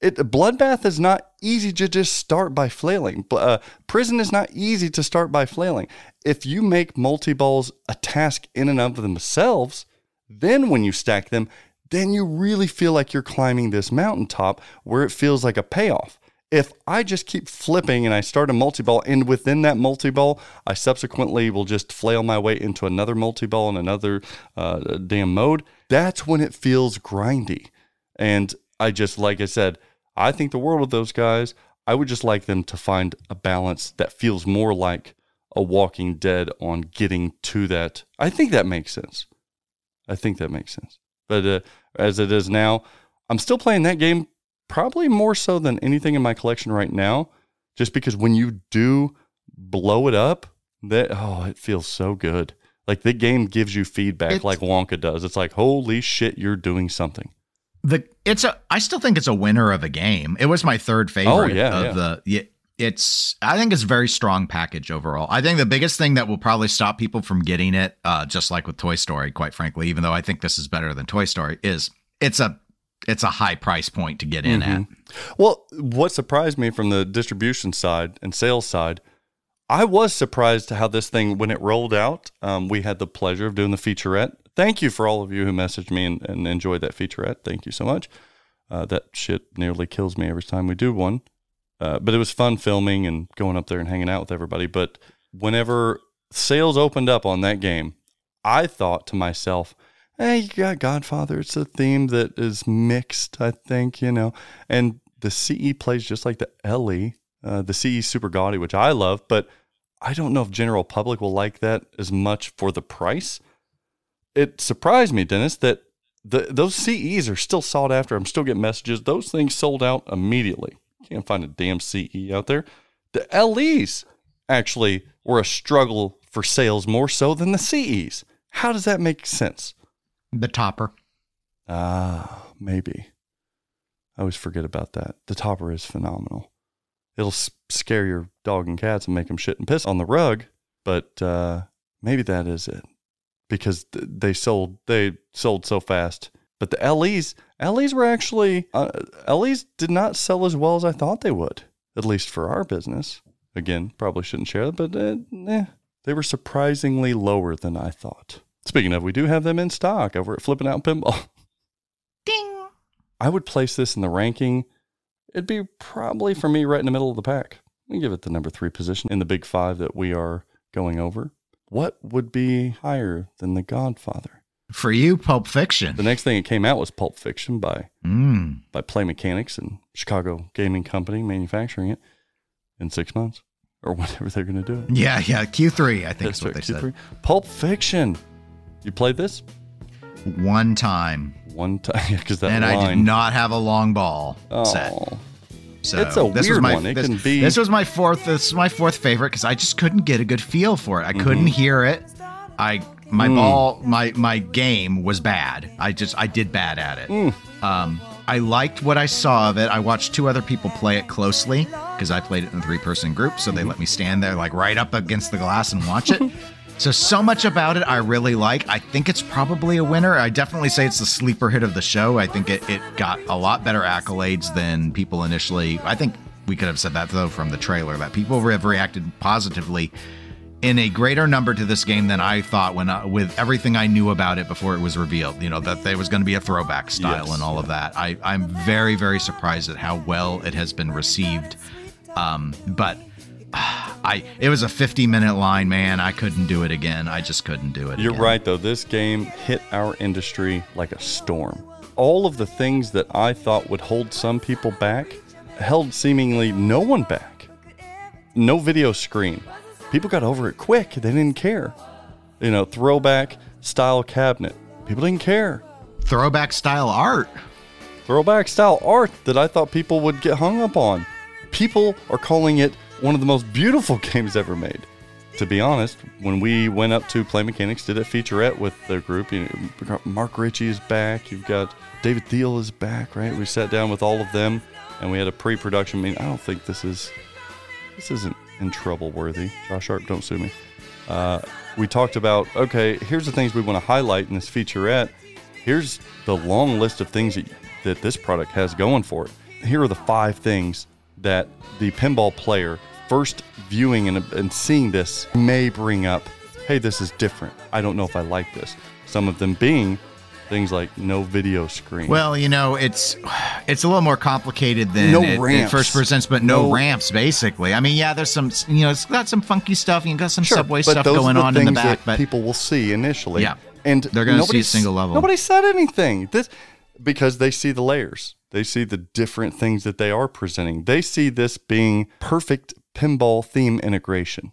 it bloodbath is not easy to just start by flailing. Uh, prison is not easy to start by flailing. If you make multi balls a task in and of themselves, then when you stack them, then you really feel like you're climbing this mountaintop where it feels like a payoff. If I just keep flipping and I start a multi ball, and within that multi ball, I subsequently will just flail my way into another multi ball and another uh, damn mode, that's when it feels grindy. And I just, like I said, I think the world of those guys. I would just like them to find a balance that feels more like a Walking Dead on getting to that. I think that makes sense. I think that makes sense. but uh, as it is now, I'm still playing that game probably more so than anything in my collection right now, just because when you do blow it up, that oh, it feels so good. Like the game gives you feedback, It's- like Wonka does. It's like holy shit, you're doing something. The it's a I still think it's a winner of a game. It was my third favorite Oh, yeah, of yeah. the yeah, it's I think it's a very strong package overall. I think the biggest thing that will probably stop people from getting it, uh, just like with Toy Story, quite frankly, even though I think this is better than Toy Story, is it's a it's a high price point to get in at. Well, what surprised me from the distribution side and sales side, I was surprised to how this thing, when it rolled out, um, we had the pleasure of doing the featurette. Thank you for all of you who messaged me and, and enjoyed that featurette. Thank you so much. Uh, that shit nearly kills me every time we do one. Uh, but it was fun filming and going up there and hanging out with everybody. But whenever sales opened up on that game, I thought to myself, hey, you got Godfather. It's a theme that is mixed, I think, you know. And the CE plays just like the LE, uh, the CE Super Gaudy, which I love, but I don't know if general public will like that as much for the price. It surprised me, Dennis, that the, those CEs are still sought after. I'm still getting messages. Those things sold out immediately. Can't find a damn CE out there. The LEs actually were a struggle for sales more so than the CEs. How does that make sense? The topper. Ah, maybe. I always forget about that. The topper is phenomenal. It'll scare your dog and cats and make them shit and piss on the rug, but uh, maybe that is it because th- they sold they sold so fast. But the LEs, LEs were actually uh, LEs did not sell as well as I thought they would, at least for our business. Again, probably shouldn't share that, but uh, eh, they were surprisingly lower than I thought. Speaking of, we do have them in stock over at Flipping Out Pinball. Ding. I would place this in the ranking. It'd be probably for me right in the middle of the pack. We give it the number three position in the big five that we are going over. What would be higher than The Godfather? For you, Pulp Fiction. The next thing that came out was Pulp Fiction by Mm. by Play Mechanix and Chicago Gaming Company manufacturing it in six months or whenever they're going to do it. Yeah, yeah. Q3, I think That's is what they right, said. Q3. Pulp Fiction. You played this One time. one time because that and I did not have a long ball set. Oh, So It's a this was weird my, one. It this, can be- this was my fourth. This is my fourth favorite because I just couldn't get a good feel for it. I couldn't Mm-hmm. hear it. I my Mm. ball my my game was bad. I just I did bad at it. Mm. Um, I liked what I saw of it. I watched two other people play it closely because I played it in a three person group, so Mm-hmm. they let me stand there like right up against the glass and watch it. So so much about it I really like. I think it's probably a winner. I definitely say it's the sleeper hit of the show. I think it, it got a lot better accolades than people initially. I think we could have said that though from the trailer that people have reacted positively in a greater number to this game than I thought when uh, with everything I knew about it before it was revealed. You know that there was going to be a throwback style Yes, and all of that. I I'm very very surprised at how well it has been received. Um, but I it was a 50 minute line, man. I couldn't do it again. I just couldn't do it. You're again. right, though. This game hit our industry like a storm. All of the things that I thought would hold some people back held seemingly no one back. No video screen. People got over it quick. They didn't care. You know, throwback style cabinet. People didn't care. Throwback style art. Throwback style art that I thought people would get hung up on. People are calling it one of the most beautiful games ever made. To be honest, when we went up to Play Mechanix, did a featurette with the group, you know, Mark Ritchie is back. You've got David Thiel is back, right? We sat down with all of them and we had a pre-production meeting. I don't think this is this isn't in trouble worthy. Josh Sharp, don't sue me. Uh, we talked about okay, here's the things we want to highlight in this featurette. Here's the long list of things that, that this product has going for it. Here are the five things that the pinball player first viewing and, and seeing this may bring up. Hey, this is different. I don't know if I like this. Some of them being things like no video screen. Well, you know, it's it's a little more complicated than No it, ramps. first presents, but no, No- ramps. Basically, I mean, yeah, there's some, you know, it's got some funky stuff. You got some Sure, subway stuff going on in the back, but people will see initially. Yeah. and They're gonna see nobody a single level. Nobody said anything. This because they see the layers. They see the different things that they are presenting. They see this being perfect pinball theme integration,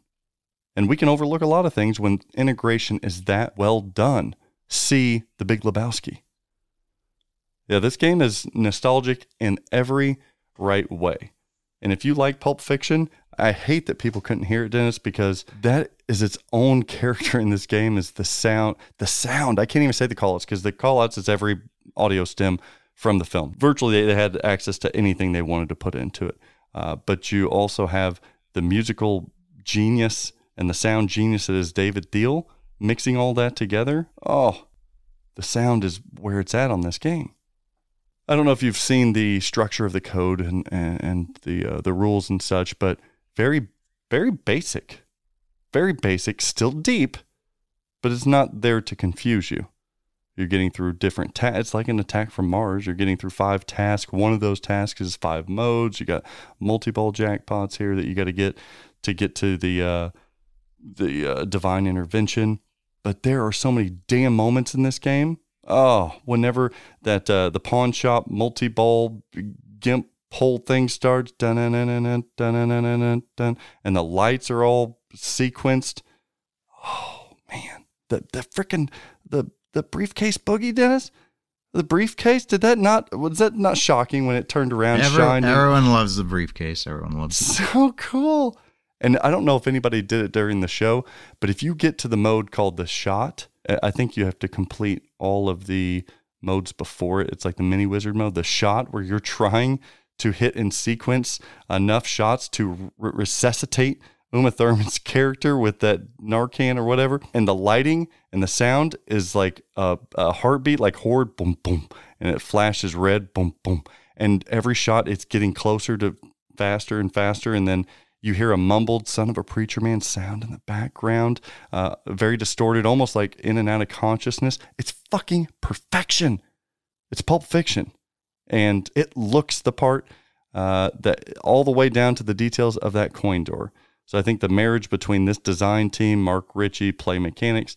and we can overlook a lot of things when integration is that well done. See the Big Lebowski. Yeah, this game is nostalgic in every right way. And if you like Pulp Fiction, I hate that people couldn't hear it, Dennis, because that is its own character in this game. Is the sound? The sound. I can't even say the callouts because the callouts is every audio stem from the film. Virtually, they had access to anything they wanted to put into it. Uh, but you also have the musical genius and the sound genius that is David Thiel mixing all that together. Oh, the sound is where it's at on this game. I don't know if you've seen the structure of the code and and, and the uh, the rules and such, but very very basic, very basic, still deep, but it's not there to confuse you. You're getting through different tasks. It's like an attack from Mars. You're getting through five tasks. One of those tasks is five modes. You got multi-ball jackpots here that you got to get to get to the uh, the uh, divine intervention. But there are so many damn moments in this game. Oh, whenever that uh, the pawn shop multi-ball gimp pole thing starts, and the lights are all sequenced. Oh man, the the freaking the the briefcase boogie, Dennis. The briefcase did that not was that not shocking when it turned around, Every- shined? everyone loves the briefcase. Everyone loves it. so cool. And I don't know if anybody did it during the show, but if you get to the mode called the shot, I- I think you have to complete all of the modes before it. It's like the mini wizard mode, the shot where you're trying to hit in sequence enough shots to re- resuscitate Uma Thurman's character with that Narcan or whatever. And the lighting and the sound is like a, a heartbeat, like horde, boom, boom. And it flashes red, boom, boom. And every shot, it's getting closer to faster and faster. And then you hear a mumbled son of a preacher man sound in the background, uh, very distorted, almost like in and out of consciousness. It's fucking perfection. It's Pulp Fiction, and it looks the part. Uh, that all the way down to the details of that coin door. So I think the marriage between this design team, Mark Ritchie, Play Mechanix,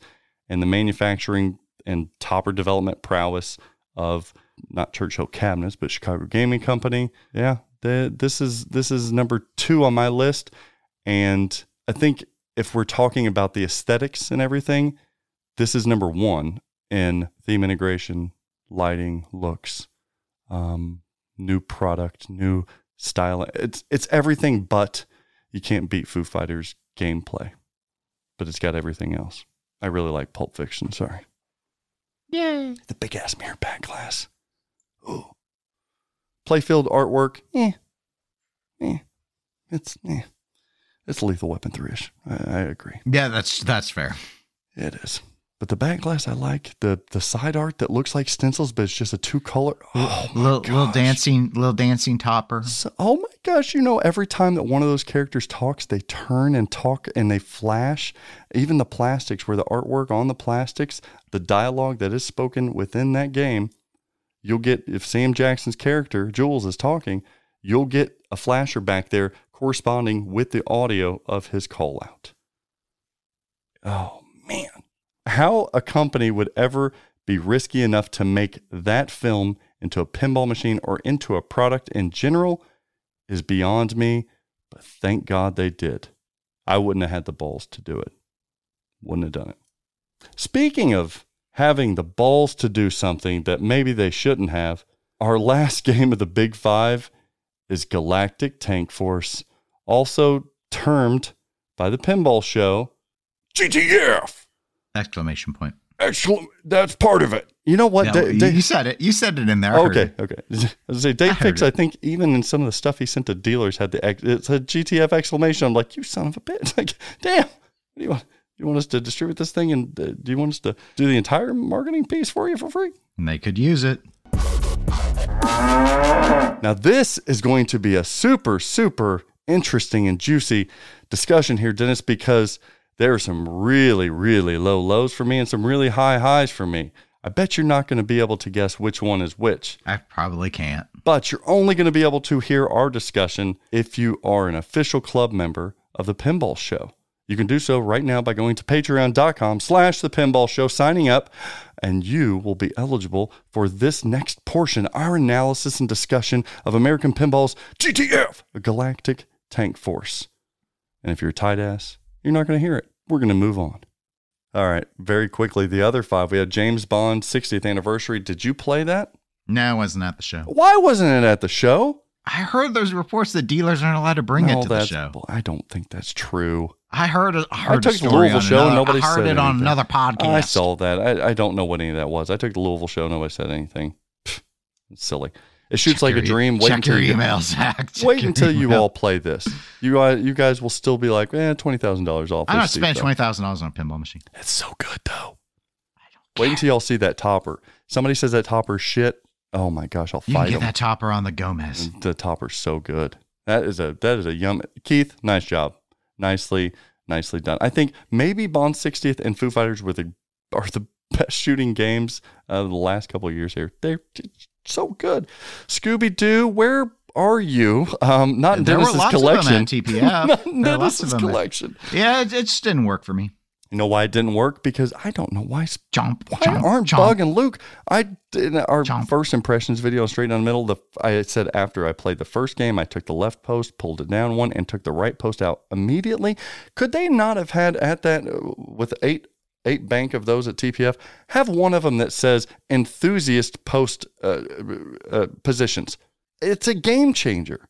and the manufacturing and topper development prowess of not Churchill Cabinets, but Chicago Gaming Company. Yeah, the, this is this is number two on my list, and I think if we're talking about the aesthetics and everything, this is number one in theme integration, lighting, looks, um, new product, new style. It's it's everything but you can't beat Foo Fighters gameplay, but it's got everything else. I really like Pulp Fiction. Sorry. Yay! The big ass mirror back glass. Ooh. Playfield artwork. Eh. Eh. It's eh. It's Lethal Weapon three ish. I, I agree. Yeah, that's that's fair. It is. But the back glass I like. The the side art that looks like stencils, but it's just a two color. Oh, oh little little dancing little dancing topper. So, oh my gosh, you know, every time that one of those characters talks, they turn and talk and they flash. Even the plastics, where the artwork on the plastics, the dialogue that is spoken within that game, you'll get, if Sam Jackson's character, Jules, is talking, you'll get a flasher back there corresponding with the audio of his call out. Oh man. How a company would ever be risky enough to make that film into a pinball machine or into a product in general is beyond me, but thank God they did. I wouldn't have had the balls to do it. Wouldn't have done it. Speaking of having the balls to do something that maybe they shouldn't have, our last game of the Big Five is Galactic Tank Force, also termed by the Pinball Show GTF. Exclamation point. Excellent. That's part of it. You know what? No, Da- you, Da- you said it. You said it in there. I okay, okay. I was say Dave I heard Fix. I think even in some of the stuff he sent to dealers had the ex- it said GTF exclamation. I'm like, you son of a bitch! Like, damn. What do you want? You want us to distribute this thing, and uh, do you want us to do the entire marketing piece for you for free? And they could use it. Now, this is going to be a super, super interesting and juicy discussion here, Dennis, because there are some really, really low lows for me and some really high highs for me. I bet you're not going to be able to guess which one is which. I probably can't. but you're only going to be able to hear our discussion if you are an official club member of the Pinball Show. You can do so right now by going to patreon.com slash the pinball show, signing up, and you will be eligible for this next portion, our analysis and discussion of American Pinball's GTF, Galactic Tank Force. And if you're a tight ass, you're not going to hear it. We're going to move on. All right, very quickly, the other five. We had James Bond 60th anniversary. Did you play that? No, it wasn't at the show. Why wasn't it at the show? I heard those reports that dealers aren't allowed to bring No, it to the show. I don't think that's true. I heard. A, I heard took a the story Louisville on show, Another, nobody I heard said it on another podcast. I saw that. I, I don't know what any of that was. I took the Louisville show. Nobody said anything. Pfft, silly. It shoots Check like a your e- dream. Wait check until your you email, Zach. Check Wait until you all play this. You guys, you guys will still be like, eh, twenty thousand dollars off. Not spending seat, twenty thousand dollars on a pinball machine. though." It's so good though. Wait until y'all see that topper. Somebody says that topper shit. Oh my gosh, I'll You fight get them. that topper on the Gomez. The topper's so good. That is a that is a yum. Keith, nice job. Nicely, nicely done. I think maybe Bond 60th and Foo Fighters were the are the best shooting games of the last couple of years here. They're so good. Scooby Doo, where are you? Um, not in There Dennis's lots of collection. TPF. not in There Dennis's of them at- collection. Yeah, it, it just didn't work for me. You know why it didn't work? Because I don't know why. Jump, Why jump, aren't jump. Bug and Luke? I in our Chomp. first impressions video, straight down the middle. The I said after I played the first game, I took the left post, pulled it down one, and took the right post out immediately. Could they not have had at that uh, with eight eight bank of those at TPF have one of them that says enthusiast post uh, uh, positions? It's a game changer.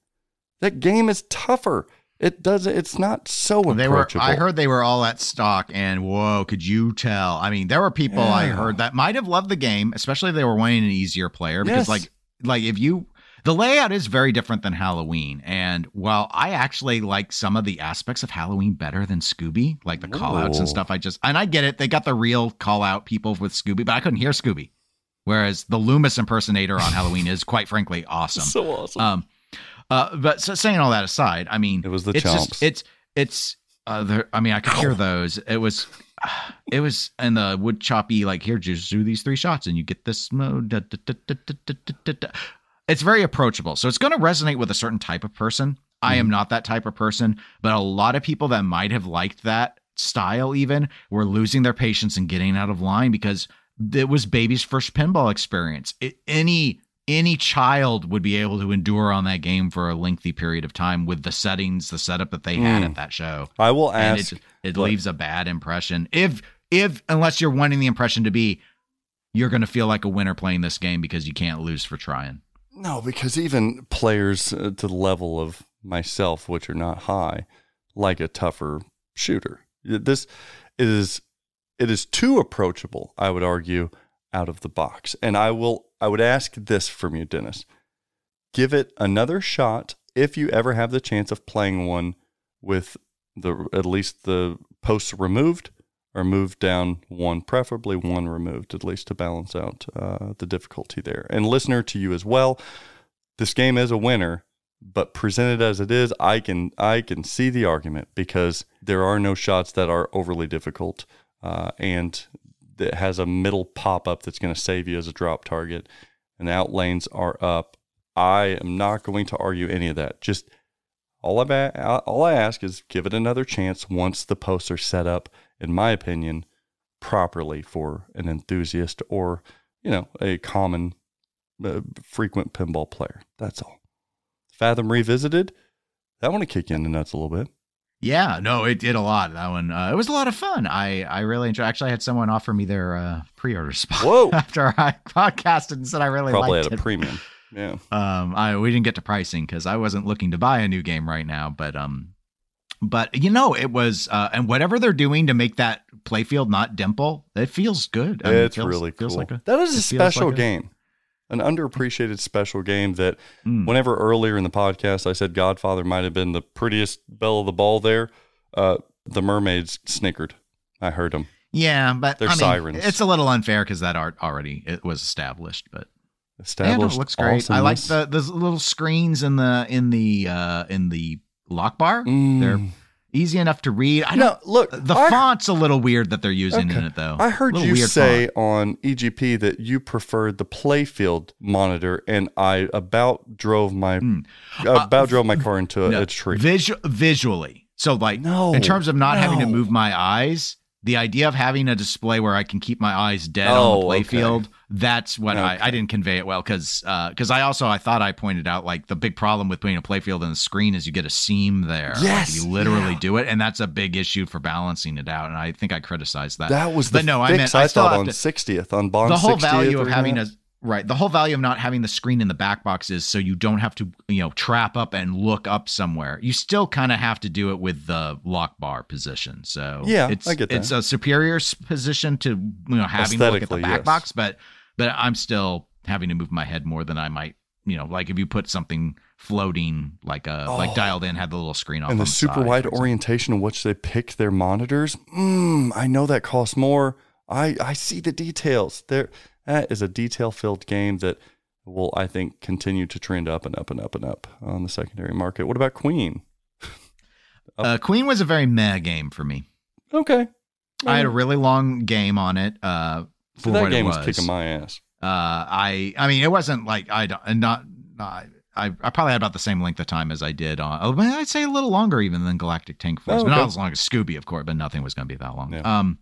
That game is tougher. It does. It's not so They were. I heard they were all at stock, and whoa, could you tell? I mean, there were people I heard that might have loved the game, especially if they were wanting an easier player. Yes. Because like, like if you, the layout is very different than Halloween. And while I actually like some of the aspects of Halloween better than Scooby, like the call outs and stuff, I just and I get it. They got the real call out people with Scooby, but I couldn't hear Scooby. Whereas the Loomis impersonator on Halloween is quite frankly awesome. so awesome. Um, uh, but so saying all that aside, I mean, It was the it's chomps. just it's it's. Uh, there, I mean, I could hear those. It was, it was, and the wood choppy like here, just do these three shots and you get this mode. da, da, da, It's very approachable, so it's going to resonate with a certain type of person. I Mm-hmm. am not that type of person, but a lot of people that might have liked that style even were losing their patience and getting out of line because it was baby's first pinball experience. It, any any child would be able to endure on that game for a lengthy period of time with the settings, the setup that they had Mm. at that show. I will And ask. it, it what- leaves a bad impression. If if unless you're wanting the impression to be you're going to feel like a winner playing this game because you can't lose for trying. No, because even players uh, to the level of myself, which are not high, like a tougher shooter. This is it is too approachable. I would argue out of the box, and I will. I would ask this from you, Dennis. Give it another shot if you ever have the chance of playing one with the at least the posts removed or move down one, preferably one removed, at least to balance out uh, the difficulty there. And listener to you as well, this game is a winner, but presented as it is, I can I can see the argument because there are no shots that are overly difficult, uh, and that has a middle pop up that's going to save you as a drop target, and out lanes are up. I am not going to argue any of that. Just all I all I ask is give it another chance once the posts are set up, in my opinion, properly for an enthusiast or you know a common, uh, frequent pinball player. That's all. Fathom revisited. That one to kick you in the nuts a little bit. Yeah, no, it did a lot. That one, uh, it was a lot of fun. I, I really enjoyed. Actually, I had someone offer me their uh, pre-order spot. Whoa. After I podcasted and said I really Probably liked at a it. premium. Yeah. Um, I we didn't get to pricing because I wasn't looking to buy a new game right now, but um, but you know it was uh, and whatever they're doing to make that playfield not dimple, it feels good. I mean, it it's feels- really feels cool. like a- that is a special like a- game, an underappreciated special game that Mm. whenever earlier in the podcast I said Godfather might have been the prettiest belle of the ball there, uh, the mermaids snickered. I heard them. Yeah, but They're I mean, sirens. It's a little unfair because that art already it was established, but yeah, no, Established. it looks great. I like the the little screens in the in the uh in the lock bar. Mm. They're easy enough to read. I No, don't. look, The I- font's a little weird that they're using in it though. I heard you say font. on EGP that you preferred the playfield monitor, and I about drove my Hmm. about drove my car into a, No, a tree. visu- visually. So like No, in terms of not having to move my eyes, the idea of having a display where I can keep my eyes dead Oh, on the oh, okay. playfield, that's what I, Okay. I didn't convey it well because because uh, I also I thought I pointed out like the big problem with putting a playfield on the screen is you get a seam there. Like, Yes, you literally yeah. do it, and that's a big issue for balancing it out. And I think I criticized that. that was the but no, I fix meant I, I thought on 60th on Bond. the whole 60th value of having not. a Right. The whole value of not having the screen in the back box is so you don't have to, you know, trap up and look up somewhere. You still kind of have to do it with the lock bar position. So Yeah, it's I get that. it's a superior position to you know having to look at the back yes. box, but but I'm still having to move my head more than I might. You know, like if you put something floating like a like Oh. dialed in, had the little screen off and on the super wide orientation in which they pick their monitors. Mm, I know that costs more. I I see the details. There, that is a detail filled game that will I think continue to trend up and up and up and up on the secondary market. What about Queen? Uh, Queen was a very meh game for me. Okay, I had a really long game on it. Uh, for So that game was. was kicking my ass. Uh, I I mean, it wasn't like I don't not not. I, I probably had about the same length of time as I did on. oh, I'd say a little longer even than Galactic Tank Force, Oh, but not as long as Scooby, of course. But nothing was going to be that long. Yeah. Um,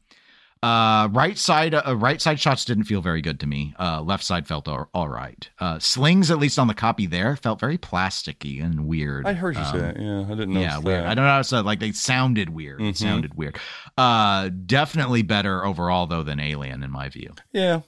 uh, right side, uh, right side shots didn't feel very good to me. Uh, left side felt all, all right. Uh, slings, at least on the copy there, felt very plasticky and weird. I heard you Um, say that. Yeah, I didn't know. yeah, weird. I don't know how to say like they sounded weird. Mhm. It sounded weird. Uh, definitely better overall though than Alien in my view. Yeah,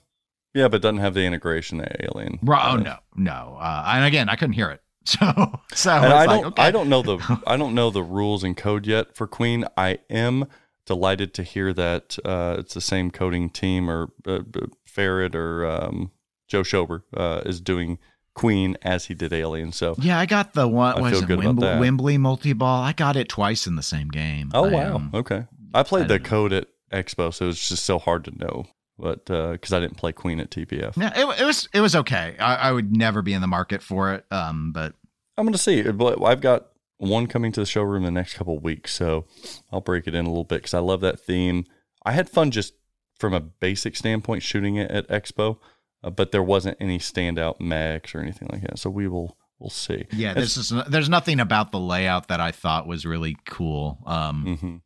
yeah, but doesn't have the integration that Alien. Bro, oh no, no. Uh, and again, I couldn't hear it. So, so I like, don't okay. I don't know the I don't know the rules and code yet for Queen. I am delighted to hear that uh, it's the same coding team or uh, uh, Ferret or um, Joe Schober uh, is doing Queen as he did Alien. So Yeah, I got the one. I Was it Wimble. Wembley multi ball? I got it twice in the same game. oh I, wow um, okay I played I the know. code at Expo, so it was just so hard to know. But because I didn't play Queen at TPF, Yeah, it, it was it was okay. I, I would never be in the market for it. Um, but I'm going to see. I've got one coming to the showroom in the next couple weeks, so I'll break it in a little bit because I love that theme. I had fun just from a basic standpoint shooting it at Expo, uh, but there wasn't any standout mechs or anything like that. So we will we'll see. yeah, this is there's nothing about the layout that I thought was really cool. Um, hmm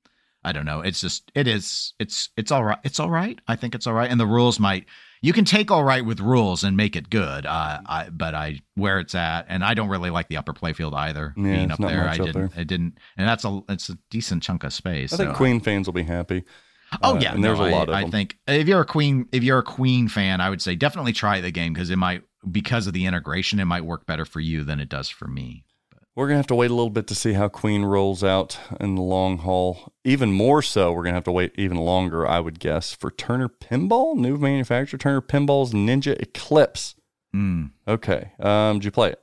I don't know. It's just it is it's it's all right. It's all right. I think it's all right. And the rules might you can take all right with rules and make it good. Uh, I but I where it's at, and I don't really like the upper playfield either. Yeah, being up there, I didn't. It didn't, and that's a it's a decent chunk of space. I think so Queen fans will be happy. Oh Uh, yeah, and there's no, a lot I, of I them. think if you're a Queen, if you're a Queen fan, I would say definitely try the game because it might because of the integration, it might work better for you than it does for me. We're gonna have to wait a little bit to see how Queen rolls out in the long haul. Even more so, we're gonna have to wait even longer, I would guess, for Turner Pinball, new manufacturer, Turner Pinball's Ninja Eclipse. Mm. Okay, um, did you play it?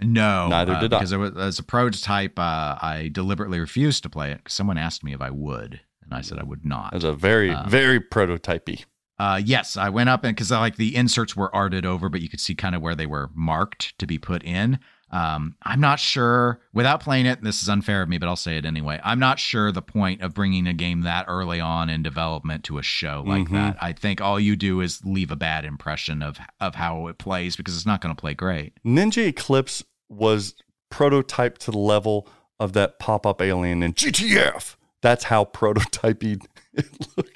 No, Neither uh, did I. because it was as a prototype. Uh, I deliberately refused to play it because someone asked me if I would, and I said I would not. It was a very, Uh, very prototypey. Uh, yes, I went up and because like the inserts were arted over, but you could see kind of where they were marked to be put in. Um, I'm not sure without playing it. This is unfair of me, but I'll say it anyway. I'm not sure the point of bringing a game that early on in development to a show like Mhm. that. I think all you do is leave a bad impression of of how it plays because it's not going to play great. Ninja Eclipse was prototyped to the level of that pop up alien in GTF. That's how prototypey it looked.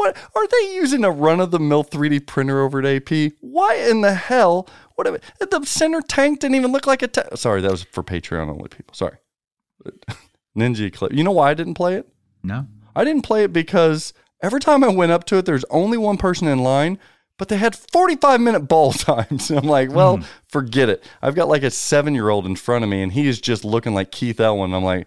What are they using a run of the mill 3D printer over at AP? Why in the hell? What the center tank didn't even look like a tank. Sorry, that was for Patreon only people. Sorry. Ninja Eclipse. You know why I didn't play it? No, I didn't play it because every time I went up to it, there's only one person in line, but they had 45 minute ball times. And I'm like, well, Hmm. forget it. I've got like a seven year old in front of me, and he is just looking like Keith Elwin. I'm like,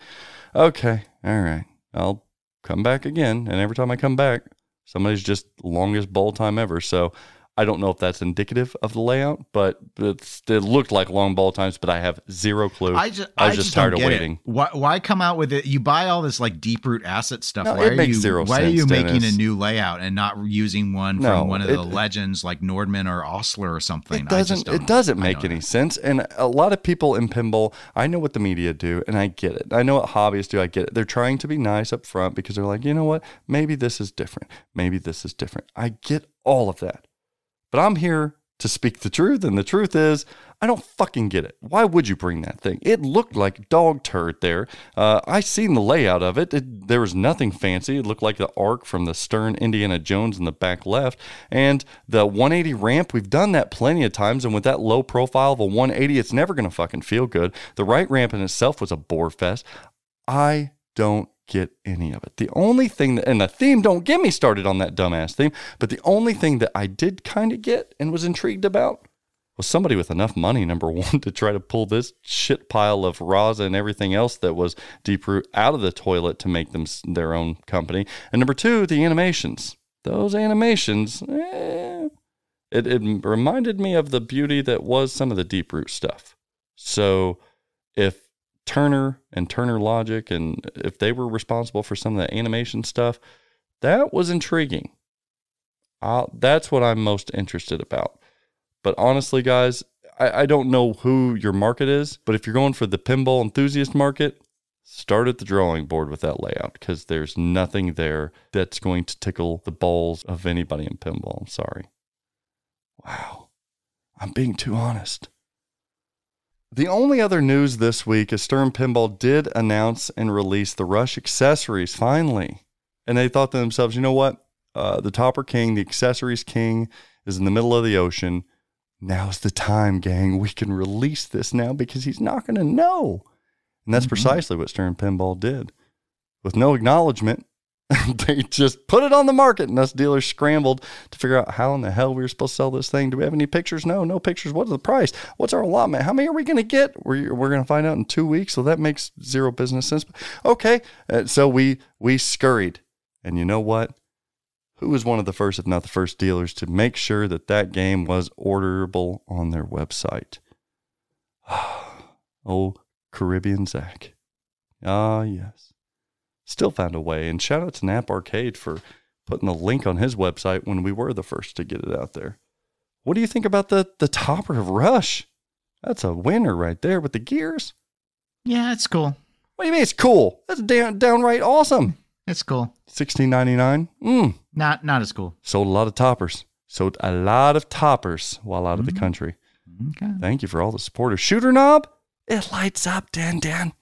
okay, all right, I'll come back again. And every time I come back, somebody's just longest ball time ever. So I don't know if that's indicative of the layout, but it's, it looked like long ball times, but I have zero clue. I just I I just, just tired of waiting. It. Why why come out with it? You buy all this like deep root asset stuff. No, why it are makes you zero why are you sense, making a new layout and not using one No, from one of the legends like Nordman or Osler or something? It doesn't. It doesn't make any know. sense. And a lot of people in pinball, I know what the media do, and I get it. I know what hobbyists do. I get it. They're trying to be nice up front because they're like, you know what? Maybe this is different. Maybe this is different. I get all of that, but I'm here to speak the truth, and the truth is, I don't fucking get it. Why would you bring that thing? It looked like dog turd there. Uh, I seen the layout of it. it. There was nothing fancy. It looked like the arc from the stern Indiana Jones in the back left. And the 180 ramp, we've done that plenty of times. And with that low profile of a 180, it's never going to fucking feel good. The right ramp in itself was a bore fest. I don't get any of it. The only thing that, and the theme, don't get me started on that dumbass theme, but the only thing that I did kind of get and was intrigued about was somebody with enough money, number one, to try to pull this shit pile of Raza and everything else that was Deep Root out of the toilet to make them their own company. And number two, the animations. Those animations, eh, it, it reminded me of the beauty that was some of the Deep Root stuff. So if Turner and Turner Logic and if they were responsible for some of the animation stuff, that was intriguing. i that's what I'm most interested about. But honestly, guys, I, I don't know who your market is, but if you're going for the pinball enthusiast market, start at the drawing board with that layout because there's nothing there that's going to tickle the balls of anybody in pinball. I'm sorry. Wow. I'm being too honest. The only other news this week is Stern Pinball did announce and release the Rush accessories finally. And they thought to themselves, you know what? Uh, the Topper King, the accessories king, is in the middle of the ocean. Now's the time, gang. We can release this now because he's not going to know. And that's precisely what Stern Pinball did. With no acknowledgement, they just put it on the market, and us dealers scrambled to figure out how in the hell we were supposed to sell this thing. Do we have any pictures? No, no pictures. What's the price? What's our allotment? How many are we going to get? We're, we're going to find out in two weeks. So that makes zero business sense. Okay, uh, so we we scurried, and you know what? Who was one of the first, if not the first, dealers to make sure that that game was orderable on their website? oh, Caribbean Zach. Ah, yes still found a way. And shout out to Nap Arcade for putting the link on his website when we were the first to get it out there. What do you think about the the topper of Rush? That's a winner right there with the gears. Yeah, it's cool. What do you mean it's cool? That's down, downright awesome. It's cool. Sixteen ninety nine. Mm. Not not as cool. Sold a lot of toppers. Sold a lot of toppers while out of the country. Okay. Thank you for all the supporters. Shooter knob, it lights up, Dan Dan.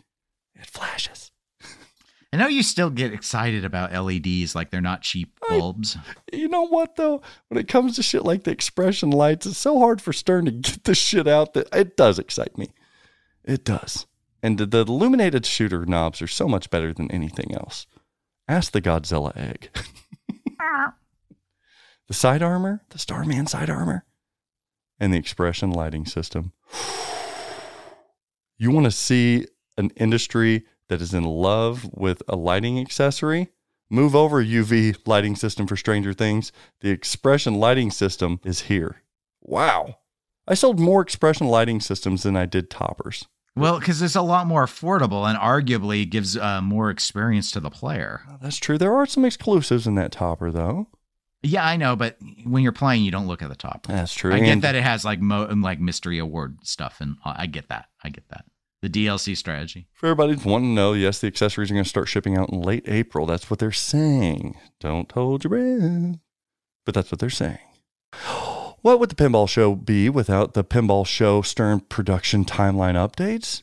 It flashes. I know you still get excited about LEDs like they're not cheap bulbs. You know what though? When it comes to shit like the expression lights, it's so hard for Stern to get the shit out that it does excite me. It does. And the, the illuminated shooter knobs are so much better than anything else. Ask the Godzilla egg. the side armor, the Starman side armor, and the expression lighting system. You want to see an industry that is in love with a lighting accessory? Move over UV lighting system for Stranger Things. The expression lighting system is here. Wow. I sold more expression lighting systems than I did toppers. Well, because it's a lot more affordable and arguably gives uh, more experience to the player. Oh, that's true. There are some exclusives in that topper, though. Yeah, I know, but when you're playing, you don't look at the top. That's true. I get And- that it has like mo- like mystery award stuff, and I get that. I get that. The DLC strategy. For everybody who's wanting to know, yes, the accessories are going to start shipping out in late April. That's what they're saying. Don't hold your breath. But that's what they're saying. What would the pinball show be without the pinball show Stern production timeline updates?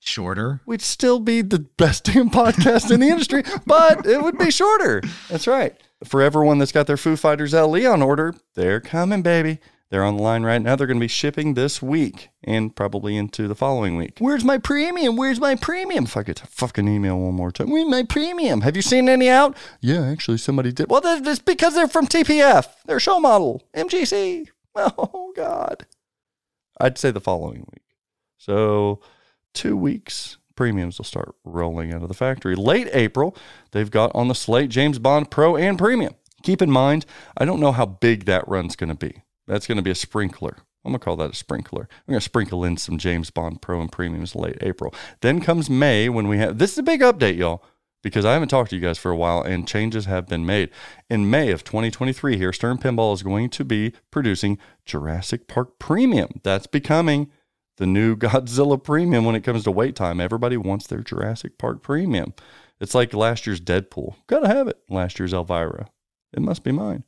Shorter. We'd still be the best damn podcast in the industry, but it would be shorter. That's right. For everyone that's got their Foo Fighters LE on order, they're coming, baby. They're on the line right now. They're going to be shipping this week and probably into the following week. Where's my premium? Where's my premium? If I could fucking email one more time. Where's my premium? Have you seen any out? Yeah, actually, somebody did. Well, that's because they're from TPF. They're show model, MGC. Oh, God. I'd say the following week. So, two weeks, premiums will start rolling out of the factory. Late April, they've got on the slate James Bond Pro and Premium. Keep in mind, I don't know how big that run's going to be. That's going to be a sprinkler. I'm going to call that a sprinkler. I'm going to sprinkle in some James Bond Pro and Premiums late April. Then comes May when we have this is a big update, y'all, because I haven't talked to you guys for a while and changes have been made. In May of 2023, here, Stern Pinball is going to be producing Jurassic Park Premium. That's becoming the new Godzilla Premium when it comes to wait time. Everybody wants their Jurassic Park Premium. It's like last year's Deadpool. Gotta have it. Last year's Elvira. It must be mine.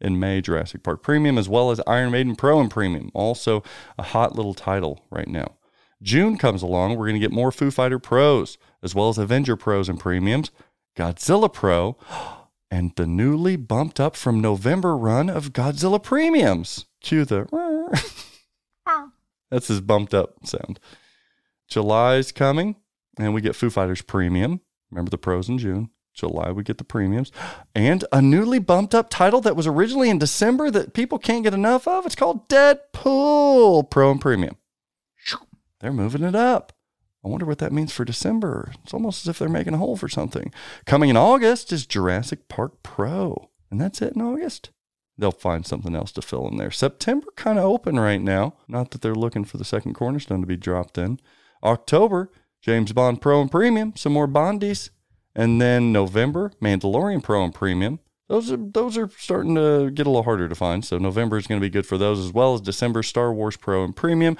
In May, Jurassic Park Premium, as well as Iron Maiden Pro and Premium. Also, a hot little title right now. June comes along. We're going to get more Foo Fighter Pros, as well as Avenger Pros and Premiums, Godzilla Pro, and the newly bumped up from November run of Godzilla Premiums. Cue the. That's his bumped up sound. July's coming, and we get Foo Fighters Premium. Remember the pros in June. July, we get the premiums. And a newly bumped up title that was originally in December that people can't get enough of. It's called Deadpool Pro and Premium. They're moving it up. I wonder what that means for December. It's almost as if they're making a hole for something. Coming in August is Jurassic Park Pro. And that's it in August. They'll find something else to fill in there. September kind of open right now. Not that they're looking for the second cornerstone to be dropped in. October, James Bond Pro and Premium, some more Bondies. And then November, Mandalorian Pro and Premium. Those are those are starting to get a little harder to find. So November is going to be good for those as well as December Star Wars Pro and Premium.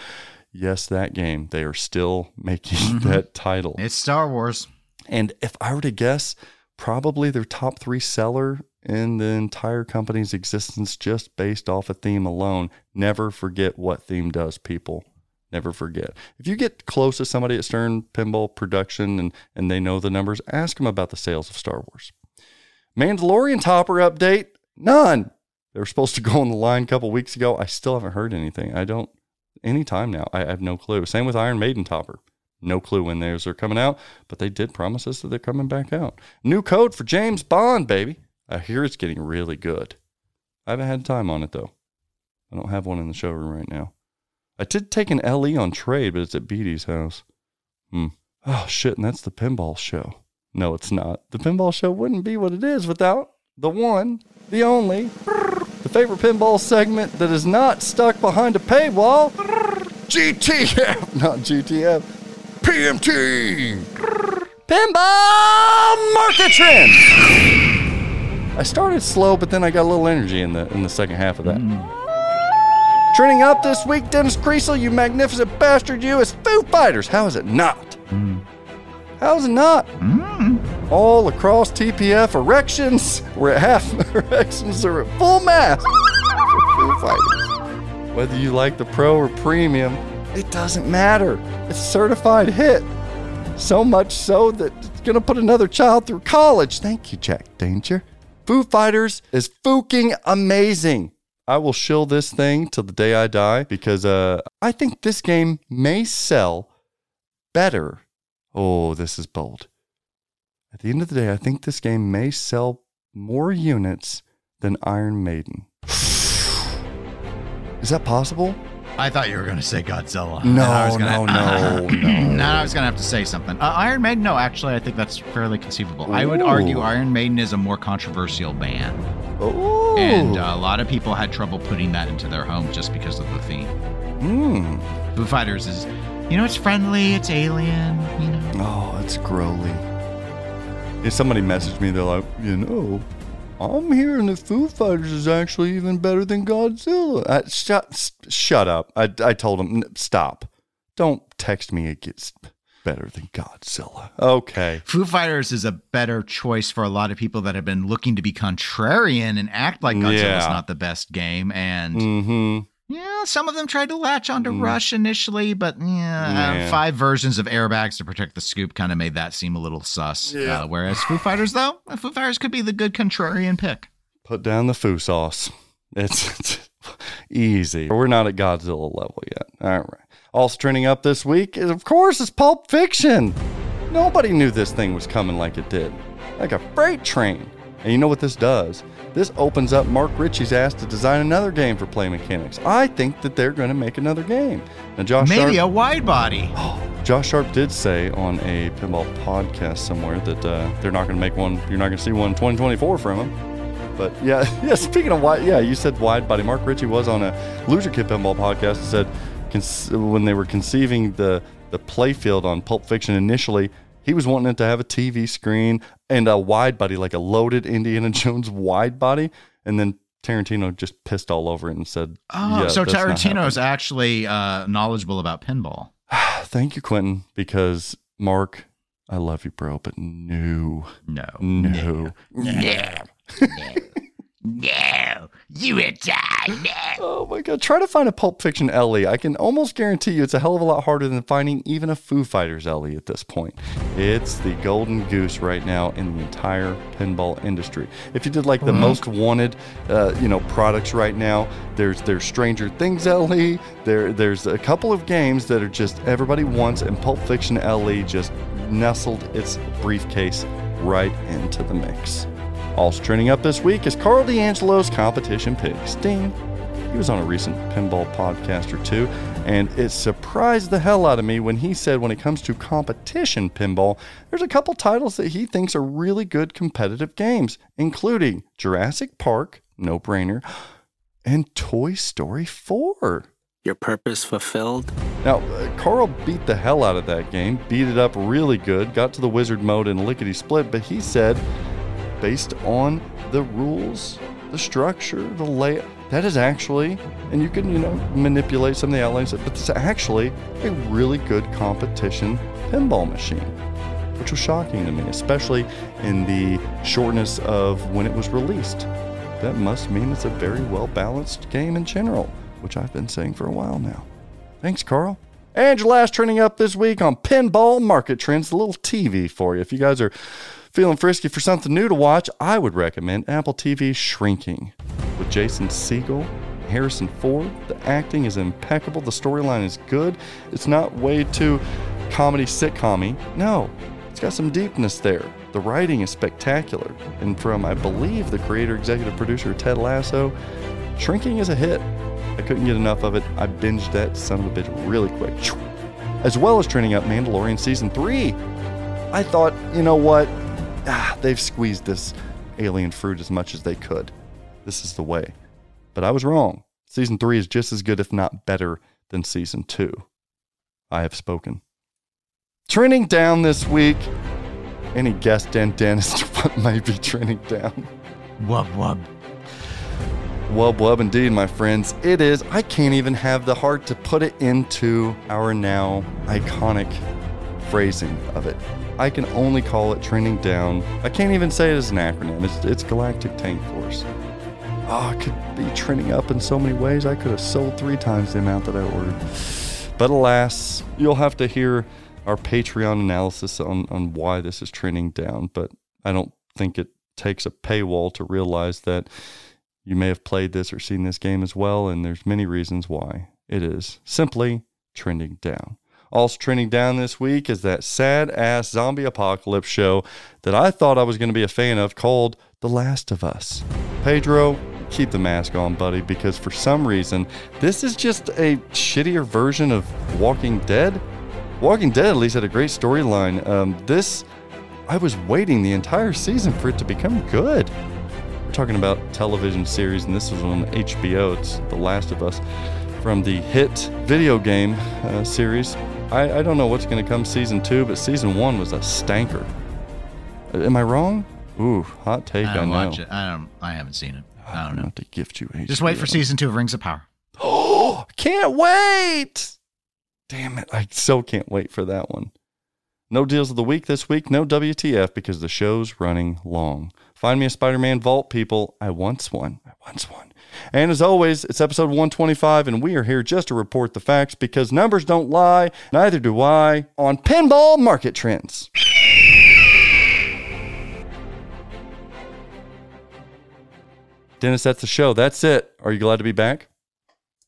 Yes, that game. They are still making mm-hmm. that title. It's Star Wars. And if I were to guess, probably their top three seller in the entire company's existence just based off a theme alone. Never forget what theme does, people. Never forget. If you get close to somebody at Stern Pinball Production and, and they know the numbers, ask them about the sales of Star Wars. Mandalorian Topper update, none. They were supposed to go on the line a couple weeks ago. I still haven't heard anything. I don't, any time now, I have no clue. Same with Iron Maiden Topper. No clue when those are coming out, but they did promise us that they're coming back out. New code for James Bond, baby. I hear it's getting really good. I haven't had time on it though. I don't have one in the showroom right now. I did take an LE on trade, but it's at Beatty's house. Hmm. Oh shit, and that's the pinball show. No, it's not. The pinball show wouldn't be what it is without the one, the only, the favorite pinball segment that is not stuck behind a paywall. GTF, not GTF. PMT. Pinball market trends. I started slow, but then I got a little energy in the in the second half of that. Trending up this week, Dennis Kriesel, you magnificent bastard, you is Foo Fighters. How is it not? How is it not? Mm. All across TPF, erections were at half erections are at full mast for Foo Fighters. Whether you like the pro or premium, it doesn't matter. It's a certified hit. So much so that it's gonna put another child through college. Thank you, Jack Danger. Foo Fighters is fucking amazing. I will shill this thing till the day I die because uh, I think this game may sell better. Oh, this is bold. At the end of the day, I think this game may sell more units than Iron Maiden. Is that possible? I thought you were going to say Godzilla. No, I was gonna, no, no, no. Now I was going to have to say something. Uh, Iron Maiden, no, actually, I think that's fairly conceivable. I would argue Iron Maiden is a more controversial band. Oh, And uh, a lot of people had trouble putting that into their home just because of the theme. Hmm. Foo Fighters is, you know, it's friendly, it's alien, you know. Oh, it's growly. Yeah, somebody messaged me. They're like, you know, I'm hearing that Foo Fighters is actually even better than Godzilla. I, shut, shut up. I, I told him, stop. Don't text me. It gets better than Godzilla. Okay. Foo Fighters is a better choice for a lot of people that have been looking to be contrarian and act like Godzilla's Yeah. not the best game. And Mm-hmm. Yeah, some of them tried to latch onto Rush initially, but yeah, Yeah. uh, five versions of airbags to protect the scoop kind of made that seem a little sus. Yeah. Uh, whereas Foo Fighters, though, uh, Foo Fighters could be the good contrarian pick. Put down the foo sauce. It's, it's easy. We're not at Godzilla level yet. All right. Also trending up this week is, of course, is Pulp Fiction. Nobody knew this thing was coming like it did, like a freight train. And you know what this does? This opens up Mark Ritchie's ass to design another game for Play Mechanix. I think that they're going to make another game. Now, Josh Maybe Sharp, a wide body. Josh Sharp did say on a pinball podcast somewhere that uh, they're not going to make one. You're not going to see one in 2024 from him. But yeah, yeah. Speaking of wide, yeah, you said wide body. Mark Ritchie was on a Loser Kid Pinball podcast. and Said when they were conceiving the the playfield on Pulp Fiction initially, he was wanting it to have a TV screen and a wide body, like a loaded Indiana Jones wide body. And then Tarantino just pissed all over it and said, Oh, yeah, so Tarantino is actually uh, knowledgeable about pinball. Thank you, Quentin, because Mark, I love you, bro, but no, No. no. No. No, you would die. No. Oh my god, try to find a Pulp Fiction LE. I can almost guarantee you it's a hell of a lot harder than finding even a Foo Fighters LE at this point. It's the golden goose right now in the entire pinball industry. If you did like the most wanted, uh, you know, products right now, there's there's Stranger Things LE. There there's a couple of games that are just everybody wants, and Pulp Fiction LE just nestled its briefcase right into the mix. Also trending up this week is Karl DeAngelo's competition picks. Ding. He was on a recent pinball podcast or two, and it surprised the hell out of me when he said when it comes to competition pinball, there's a couple titles that he thinks are really good competitive games, including Jurassic Park, no brainer, and Toy Story 4. Your purpose fulfilled? Now, uh, Karl beat the hell out of that game, beat it up really good, got to the wizard mode in lickety split, but he said, based on the rules, the structure, the layout, that is actually, and you can, you know, manipulate some of the outlines, but it's actually a really good competition pinball machine, which was shocking to me, especially in the shortness of when it was released. That must mean it's a very well balanced game in general, which I've been saying for a while now. Thanks, Karl. And your last trending up this week on Pinball Market Trends, a little TV for you. If you guys are feeling frisky for something new to watch, I would recommend Apple TV Shrinking with Jason Segel, Harrison Ford. The acting is impeccable, the storyline is good. It's not way too comedy sitcom No, it's got some deepness there. The writing is spectacular. And from, I believe, the creator, executive producer Ted Lasso, Shrinking is a hit. I couldn't get enough of it. I binged that son of a bitch really quick. As well as trending up Mandalorian Season 3. I thought, you know what? Ah, they've squeezed this alien fruit as much as they could. This is the way. But I was wrong. Season 3 is just as good, if not better, than Season 2. I have spoken. Trending down this week. Any guess, Den Dennis, what might be trending down? Wub wub. Wub wub indeed, my friends. It is. I can't even have the heart to put it into our now iconic phrasing of it. I can only call it trending down. I can't even say it as an acronym. It's, it's Galactic Tank Force. Ah, oh, it could be trending up in so many ways. I could have sold three times the amount that I ordered. But alas, you'll have to hear our Patreon analysis on, on why this is trending down. But I don't think it takes a paywall to realize that you may have played this or seen this game as well, and there's many reasons why it is simply trending down. Also trending down this week is that sad ass zombie apocalypse show that I thought I was going to be a fan of called The Last of Us. Pedro, keep the mask on, buddy, because for some reason, this is just a shittier version of Walking Dead. Walking Dead at least had a great storyline. Um, this, I was waiting the entire season for it to become good. We're talking about television series, and this was on HBO. It's The Last of Us from the hit video game uh, series. I, I, don't know what's going to come season two, but season one was a stanker. Am I wrong? Ooh, hot take. I don't I know. watch it. I don't. I haven't seen it. Ah, I I'm don't know. to gift you HBO. Just wait for season two of Rings of Power. Oh, can't wait! Damn it! I so can't wait for that one. No deals of the week this week. No WTF because the show's running long. Find me a Spider-Man vault, people. I once one. I once one. And as always, it's episode 125, and we are here just to report the facts because numbers don't lie, neither do I, on pinball market trends. Dennis, that's the show. That's it. Are you glad to be back?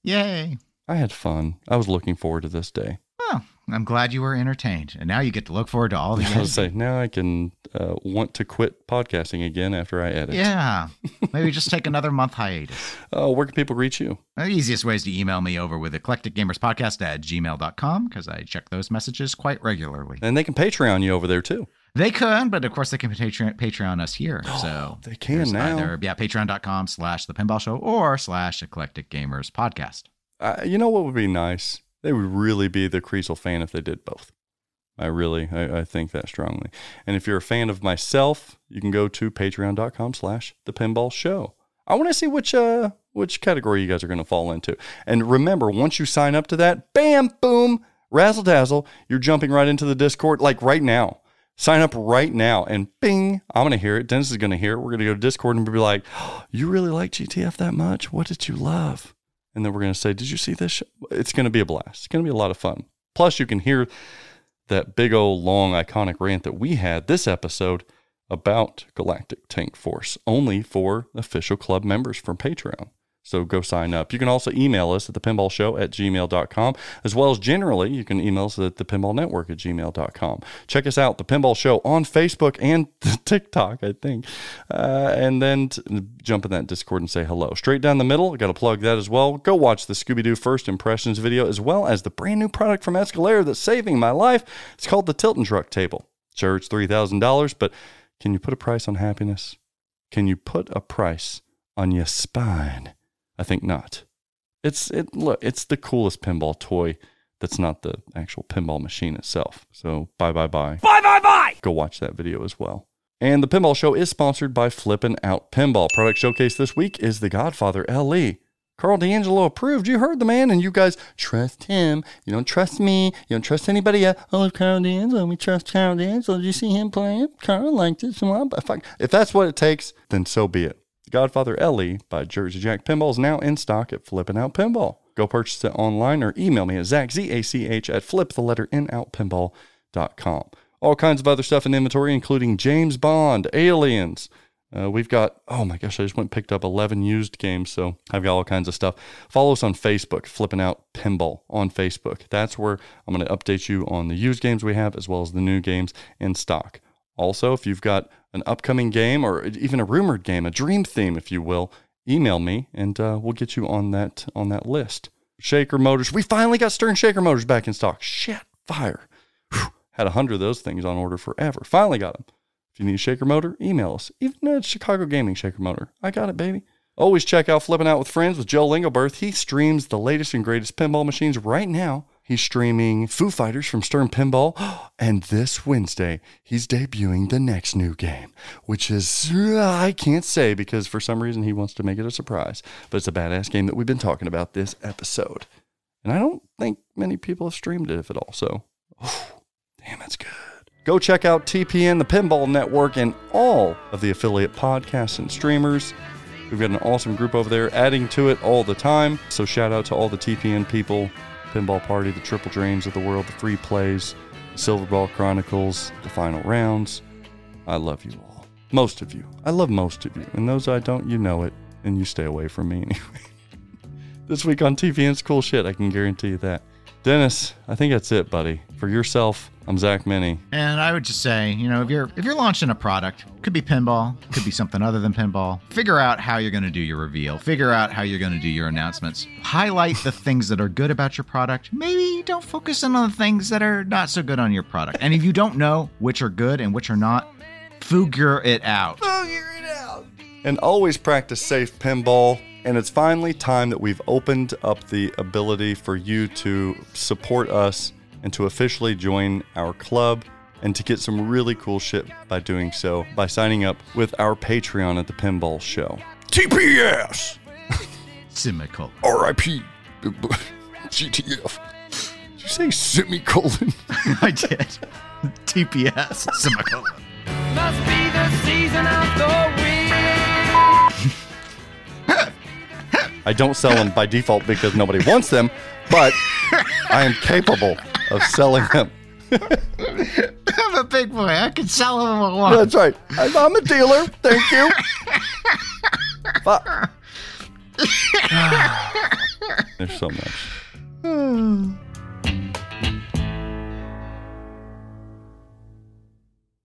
Yay! I had fun. I was looking forward to this day. Well, I'm glad you were entertained, and now you get to look forward to all the. I was say now I can uh, want to quit podcasting again after I edit. yeah, maybe just take another month hiatus. Oh, where can people reach you? The easiest way is to email me over with eclecticgamerspodcast at gmail.com because I check those messages quite regularly. And they can Patreon you over there too. They could, but of course they can Patreon, Patreon us here. So They can now. Either, yeah, patreon.com slash the pinball show or slash eclectic gamers podcast. Uh, you know what would be nice? They would really be the Kriesel fan if they did both. I really, I, I think that strongly. And if you're a fan of myself, you can go to patreon.com slash the pinball show. I want to see which uh which category you guys are going to fall into. And remember, once you sign up to that, bam, boom, razzle dazzle, you're jumping right into the Discord like right now. Sign up right now and bing, I'm going to hear it. Dennis is going to hear it. We're going to go to Discord and be like, oh, you really like GTF that much? What did you love? And then we're going to say, Did you see this? Show? It's going to be a blast. It's going to be a lot of fun. Plus, you can hear that big old long iconic rant that we had this episode about Galactic Tank Force only for official club members from Patreon. So go sign up. You can also email us at thepinballshow at gmail.com, as well as generally, you can email us at thepinballnetwork at gmail.com. Check us out, The Pinball Show, on Facebook and TikTok, I think. Uh, and then t- jump in that Discord and say hello. Straight down the middle, I got to plug that as well. Go watch the Scooby Doo First Impressions video, as well as the brand new product from Escalera that's saving my life. It's called the Tilton Truck Table. Sure, it's $3,000, but can you put a price on happiness? Can you put a price on your spine? I think not. It's it look, it's the coolest pinball toy that's not the actual pinball machine itself. So bye bye bye. Bye bye bye. Go watch that video as well. And the Pinball Show is sponsored by Flippin' Out Pinball. Product showcase this week is the Godfather LE. Karl DeAngelo approved. You heard the man, and you guys trust him. You don't trust me. You don't trust anybody else. Oh, Karl DeAngelo. We trust Karl DeAngelo. Did you see him playing? Karl liked it. So if, I- if that's what it takes, then so be it. Godfather LE by Jersey Jack Pinball is now in stock at Flippin' Out Pinball. Go purchase it online or email me at Zach, Z-A-C-H, at flip the letter out pinball.com. All kinds of other stuff in inventory, including James Bond, Aliens. Uh, we've got, oh my gosh, I just went and picked up 11 used games, so I've got all kinds of stuff. Follow us on Facebook, Flipping Out Pinball on Facebook. That's where I'm going to update you on the used games we have as well as the new games in stock. Also, if you've got an upcoming game or even a rumored game, a dream theme, if you will, email me and uh, we'll get you on that on that list. Shaker motors. We finally got Stern Shaker motors back in stock. Shit, fire. Whew. Had a hundred of those things on order forever. Finally got them. If you need a shaker motor, email us. Even a Chicago Gaming shaker motor. I got it, baby. Always check out Flipping Out with Friends with Joe Lingelberth. He streams the latest and greatest pinball machines right now. He's streaming Foo Fighters from Stern Pinball. And this Wednesday, he's debuting the next new game, which is, I can't say because for some reason he wants to make it a surprise. But it's a badass game that we've been talking about this episode. And I don't think many people have streamed it, if at all. So, oh, damn, that's good. Go check out TPN, the Pinball Network, and all of the affiliate podcasts and streamers. We've got an awesome group over there adding to it all the time. So shout out to all the TPN people, Pinball Party, the Triple Drains of the world, the Free Plays, the Silverball Chronicles, the Final Rounds. I love you all. Most of you. I love most of you. And those I don't, you know it. And you stay away from me anyway. this week on TPN's cool shit, I can guarantee you that. Dennis, I think that's it, buddy. For yourself, I'm Zach Meny. And I would just say, you know, if you're if you're launching a product, could be pinball, could be something other than pinball. Figure out how you're going to do your reveal. Figure out how you're going to do your announcements. Highlight the things that are good about your product. Maybe don't focus in on the things that are not so good on your product. And if you don't know which are good and which are not, figure it out. Figure it out. And always practice safe pinball. And it's finally time that we've opened up the ability for you to support us and to officially join our club and to get some really cool shit by doing so by signing up with our Patreon at the Pinball Show. TPS! Semicolon. RIP! GTF. Did you say semicolon? I did. TPS. Semicolon. Must be the season of the I don't sell them by default because nobody wants them, but I am capable of selling them. I'm a big boy. I can sell them I want. That's right. I'm I'm a dealer. Thank you. Fuck. There's so much. Hmm.